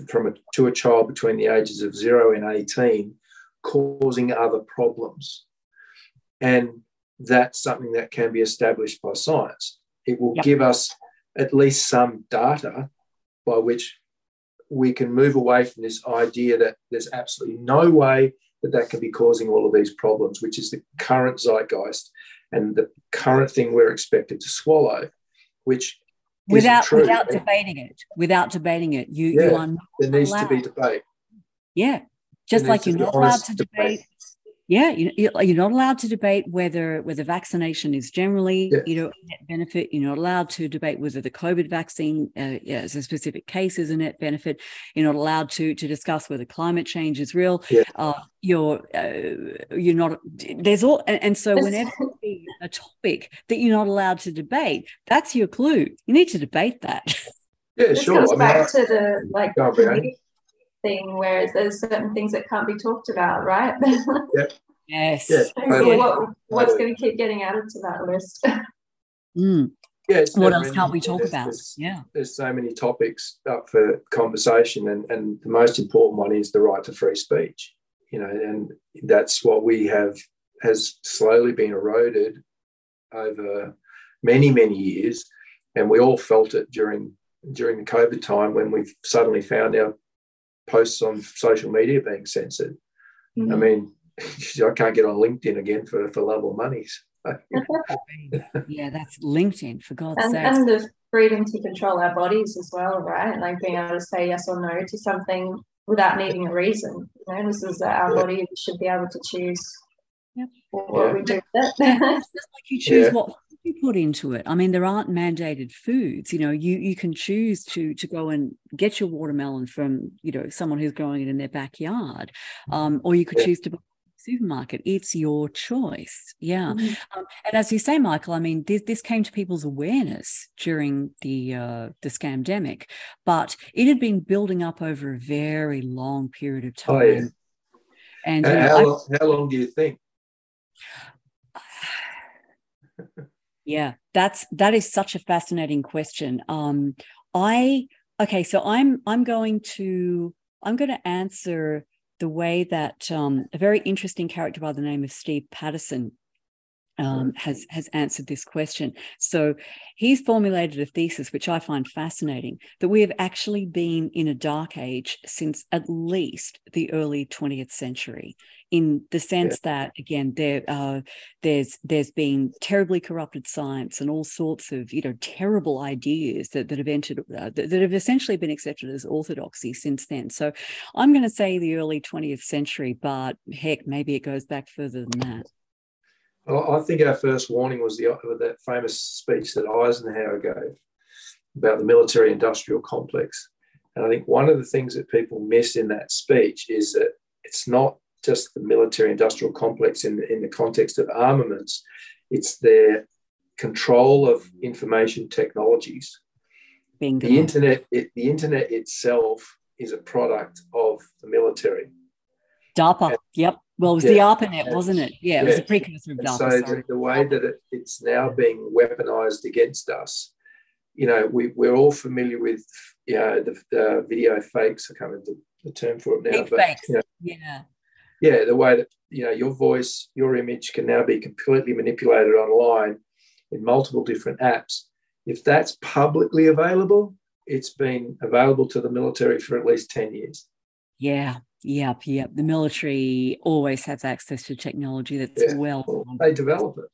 from a to a child between the ages of zero and 18 causing other problems and that's something that can be established by science it will Yep. give us at least some data by which we can move away from this idea that there's absolutely no way that that can be causing all of these problems, which is the current zeitgeist and the current thing we're expected to swallow, which without true. without debating it. Without debating it, you you Yeah, are not there needs allowed. to be debate. Yeah, just There like you're not allowed to debate. debate. Yeah, you, you- you're not allowed to debate whether whether vaccination is generally, Yeah. you know, a net benefit. You're not allowed to debate whether the COVID vaccine, uh, yeah, as a specific case, is a net benefit. You're not allowed to to discuss whether climate change is real. Yeah. Uh, you're uh, you're not. There's all, and, and so whenever you a topic that you're not allowed to debate, that's your clue. You need to debate that. Yeah, This sure. comes I mean, back I- to the like Go on, Brianna. community thing where there's certain things that can't be talked about, right? yes. Yeah. Totally. what, what's Totally. going to keep getting added to that list? Mm. yeah, it's What else can't we talk There's- about? there's- Yeah. there's so many topics up for conversation and, and the most important one is the right to free speech you know and that's what we have has slowly been eroded over many many years and we all felt it during during the covid time when we suddenly found our posts on social media being censored i mean i can't get on linkedin again for for love or money yeah, that's LinkedIn for God's and, sake. and the freedom to control our bodies as well, right? Like being able to say yes or no to something without needing a reason. You know, this is our Yeah. body. We should be able to choose Yep. what Yeah. we do with It's just like you choose Yeah. what you put into it. I mean, there aren't mandated foods. You know, you you can choose to to go and get your watermelon from you know someone who's growing it in their backyard, um, or you could Yeah. choose to buy it from the supermarket. It's your choice. Yeah. Mhm. Um, and as you say, Michael, I mean, this this came to people's awareness during the uh, the scamdemic, but it had been building up over a very long period of time. Oh, yeah. And know, how, I- long, how long do you think Yeah, that's that is such a fascinating question. Um, I okay, so I'm I'm going to I'm going to answer the way that um, a very interesting character by the name of Steve Patterson um, has has answered this question. So he's formulated a thesis which I find fascinating that we have actually been in a dark age since at least the early 20th century, in the sense that again there uh, there's there's been terribly corrupted science and all sorts of you know terrible ideas that, that have entered uh, that, that have essentially been accepted as orthodoxy since then. So I'm going to say the early 20th century, but heck, maybe it goes back further than that. I I think our first warning was the uh, that famous speech that Eisenhower gave about the military-industrial complex, and I think one of the things that people miss in that speech is that it's not just the military-industrial complex in the, in the context of armaments; it's their control of information technologies. Bingo. The internet, it, the internet itself, is a product of the military. DARPA. Yep. Well, it was Yeah. the ARPANET, Yeah. wasn't it? Yeah, it was a precursor of DARPA. so the, the way that it, it's now being weaponized against us, you know, we, we're all familiar with, you know, the uh, video fakes. I can't remember the, the term for it now, Deep but fakes. you know, Yeah. yeah, the way that you know your voice, your image can now be completely manipulated online in multiple different apps. If that's publicly available, it's been available to the military for at least ten years. Yeah. Yep. Yep. The military always has access to technology that's Yeah. well. They develop it.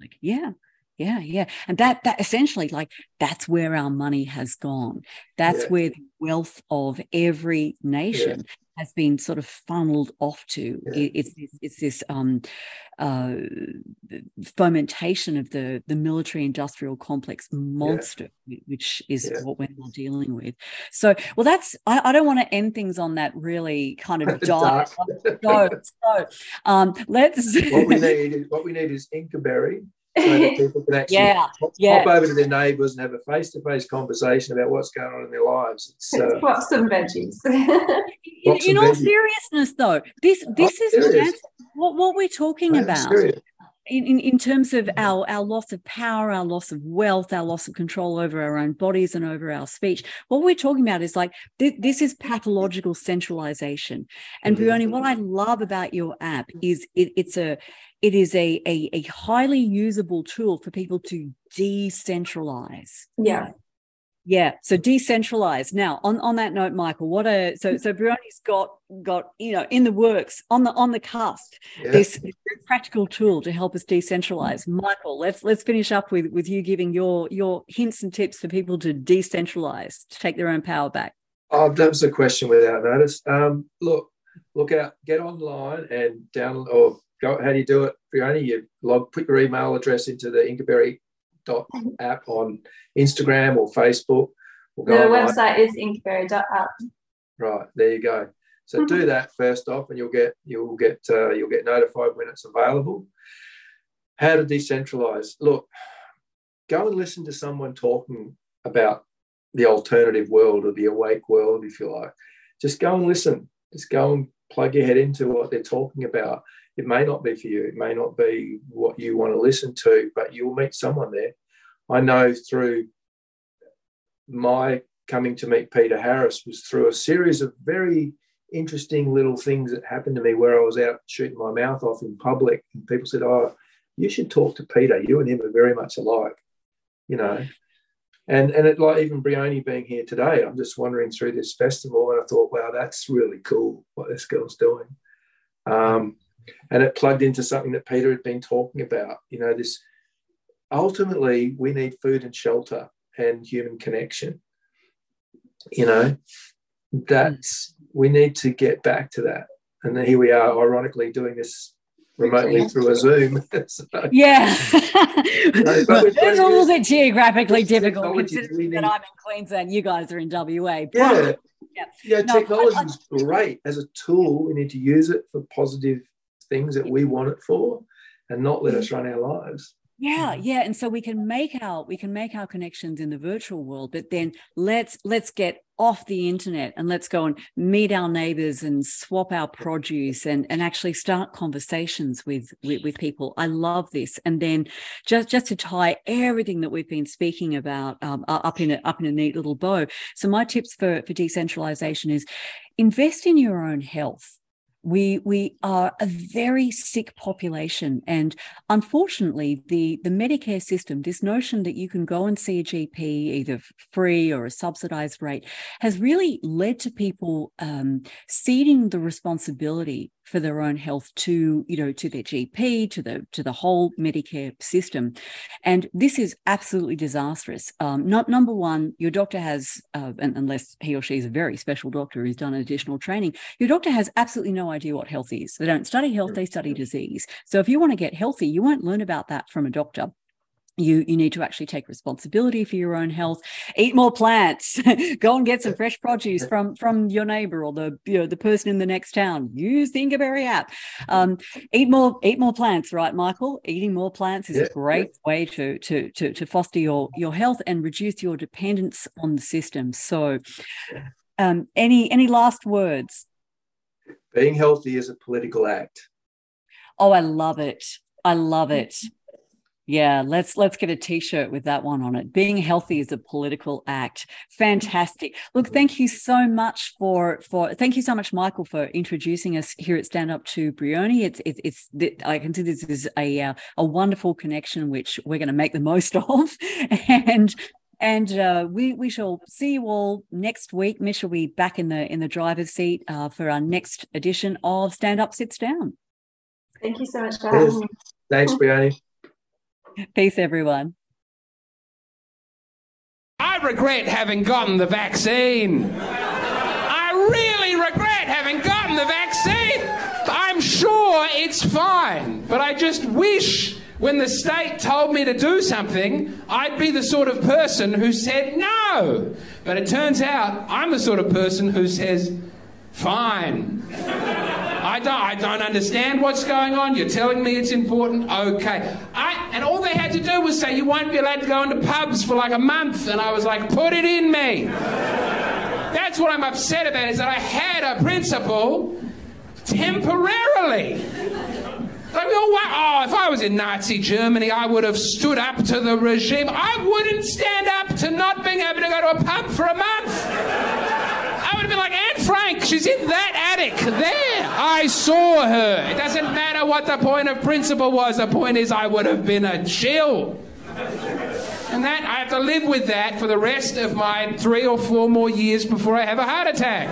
Like, yeah. Yeah, yeah. And that that essentially like that's where our money has gone. That's Yeah. where the wealth of every nation has been sort of funneled off to. Yeah. It- it's this, it's this um uh fomentation of the the military industrial complex monster whi- which is Yeah. what we're now dealing with. So well that's I, I don't want to end things on that really kind of dark Dark. so, so um let's what we need is what we need is Incaberry so that people can actually Yeah, pop, yeah. pop over to their neighbours and have a face-to-face conversation about what's going on in their lives. It's uh, some veggies. in, in all veggies. seriousness though this this is what, what we're talking I'm about serious. in, in, in terms of our, our loss of power, our loss of wealth, our loss of control over our own bodies and over our speech, what we're talking about is like thi- this is pathological centralization. And Mhm. Brehoni, what I love about your app is it, it's a it is a, a a highly usable tool for people to decentralize. yeah. Yeah. So decentralized. Now, on, on that note, Michael, what a so so Brehoni's got got you know in the works on the on the cusp Yeah. this practical tool to help us decentralize. Michael, let's let's finish up with with you giving your your hints and tips for people to decentralize, to take their own power back. Oh, that was a question without notice. Um, look, look out, get online and download or go. How do you do it? Brehoni, you log, put your email address into the Incaberry dot app on Instagram or Facebook. Or the online. website is incaberry.app. Right there, you go. So do that first off, and you'll get you'll get uh, you'll get notified when it's available. How to decentralize? Look, go and listen to someone talking about the alternative world or the awake world, if you like. Just go and listen. Just go and plug your head into what they're talking about. It may not be for you. It may not be what you want to listen to, but you'll meet someone there. I know through my coming to meet Peter Harris was through a series of very interesting little things that happened to me where I was out shooting my mouth off in public, and people said, "Oh, you should talk to Peter. You and him are very much alike," you know. And and it like even Brehoni being here today, I'm just wandering through this festival, and I thought, "Wow, that's really cool what this girl's doing." Um, and it plugged into something that Peter had been talking about. You know, this ultimately we need food and shelter and human connection. You know, that's we need to get back to that. And then here we are, ironically, doing this remotely through a Zoom. so, yeah. it's a little bit geographically difficult considering that I'm in Queensland, you guys are in WA. Yeah. Yeah, yeah no, technology is great as a tool. We need to use it for positive things that we want it for and not let us run our lives. Yeah yeah. And so we can make our we can make our connections in the virtual world but then let's let's get off the internet and let's go and meet our neighbors and swap our produce and and actually start conversations with with, with people. I love this. And then just just to tie everything that we've been speaking about um, up in a up in a neat little bow. So my tips for for decentralization is invest in your own health we we are a very sick population. And unfortunately the the medicare system this notion that you can go and see a gp either free or a subsidized rate has really led to people um, ceding the responsibility for their own health to you know to their gp to the to the whole medicare system. And this is absolutely disastrous. Um, not number one your doctor has uh, unless he or she is a very special doctor who's done additional training your doctor has absolutely no idea what health is. They don't study health they study disease. So if you want to get healthy you won't learn about that from a doctor you you need to actually take responsibility for your own health. Eat more plants. Go and get some fresh produce from from your neighbor or the you know the person in the next town. Use the Incaberry app. Um, eat more eat more plants right michael? Eating more plants is yeah, a great way to, to to to foster your your health and reduce your dependence on the system. So um, any any last words? Being healthy is a political act. Oh i love it. I love it yeah, let's let's get a t-shirt with that one on it. Being healthy is a political act. Fantastic. Look, thank you so much for for thank you so much, Michael, for introducing us here at Stand Up to Brehoni. It's it's, it's I consider this is a uh, a wonderful connection which we're going to make the most of, and and uh, we we shall see you all next week. Mish will be back in the in the driver's seat uh, for our next edition of Stand Up Sits Down. Thank you so much for. Thanks, Brehoni. Peace, everyone. I regret having gotten the vaccine. I really regret having gotten the vaccine. I'm sure it's fine, but I just wish when the state told me to do something, I'd be the sort of person who said no. But it turns out I'm the sort of person who says, fine. I don't, I don't understand what's going on. You're telling me it's important. Okay. I, and all they had to do was say, you won't be allowed to go into pubs for like a month. And I was like, put it in me. That's what I'm upset about, is that I had a principle temporarily. Like, oh, if I was in Nazi Germany, I would have stood up to the regime. I wouldn't stand up to not being able to go to a pub for a month. Would have been like, Anne Frank, she's in that attic there. I saw her. It doesn't matter what the point of principle was. The point is, I would have been a chill. And that, I have to live with that for the rest of my three or four more years before I have a heart attack.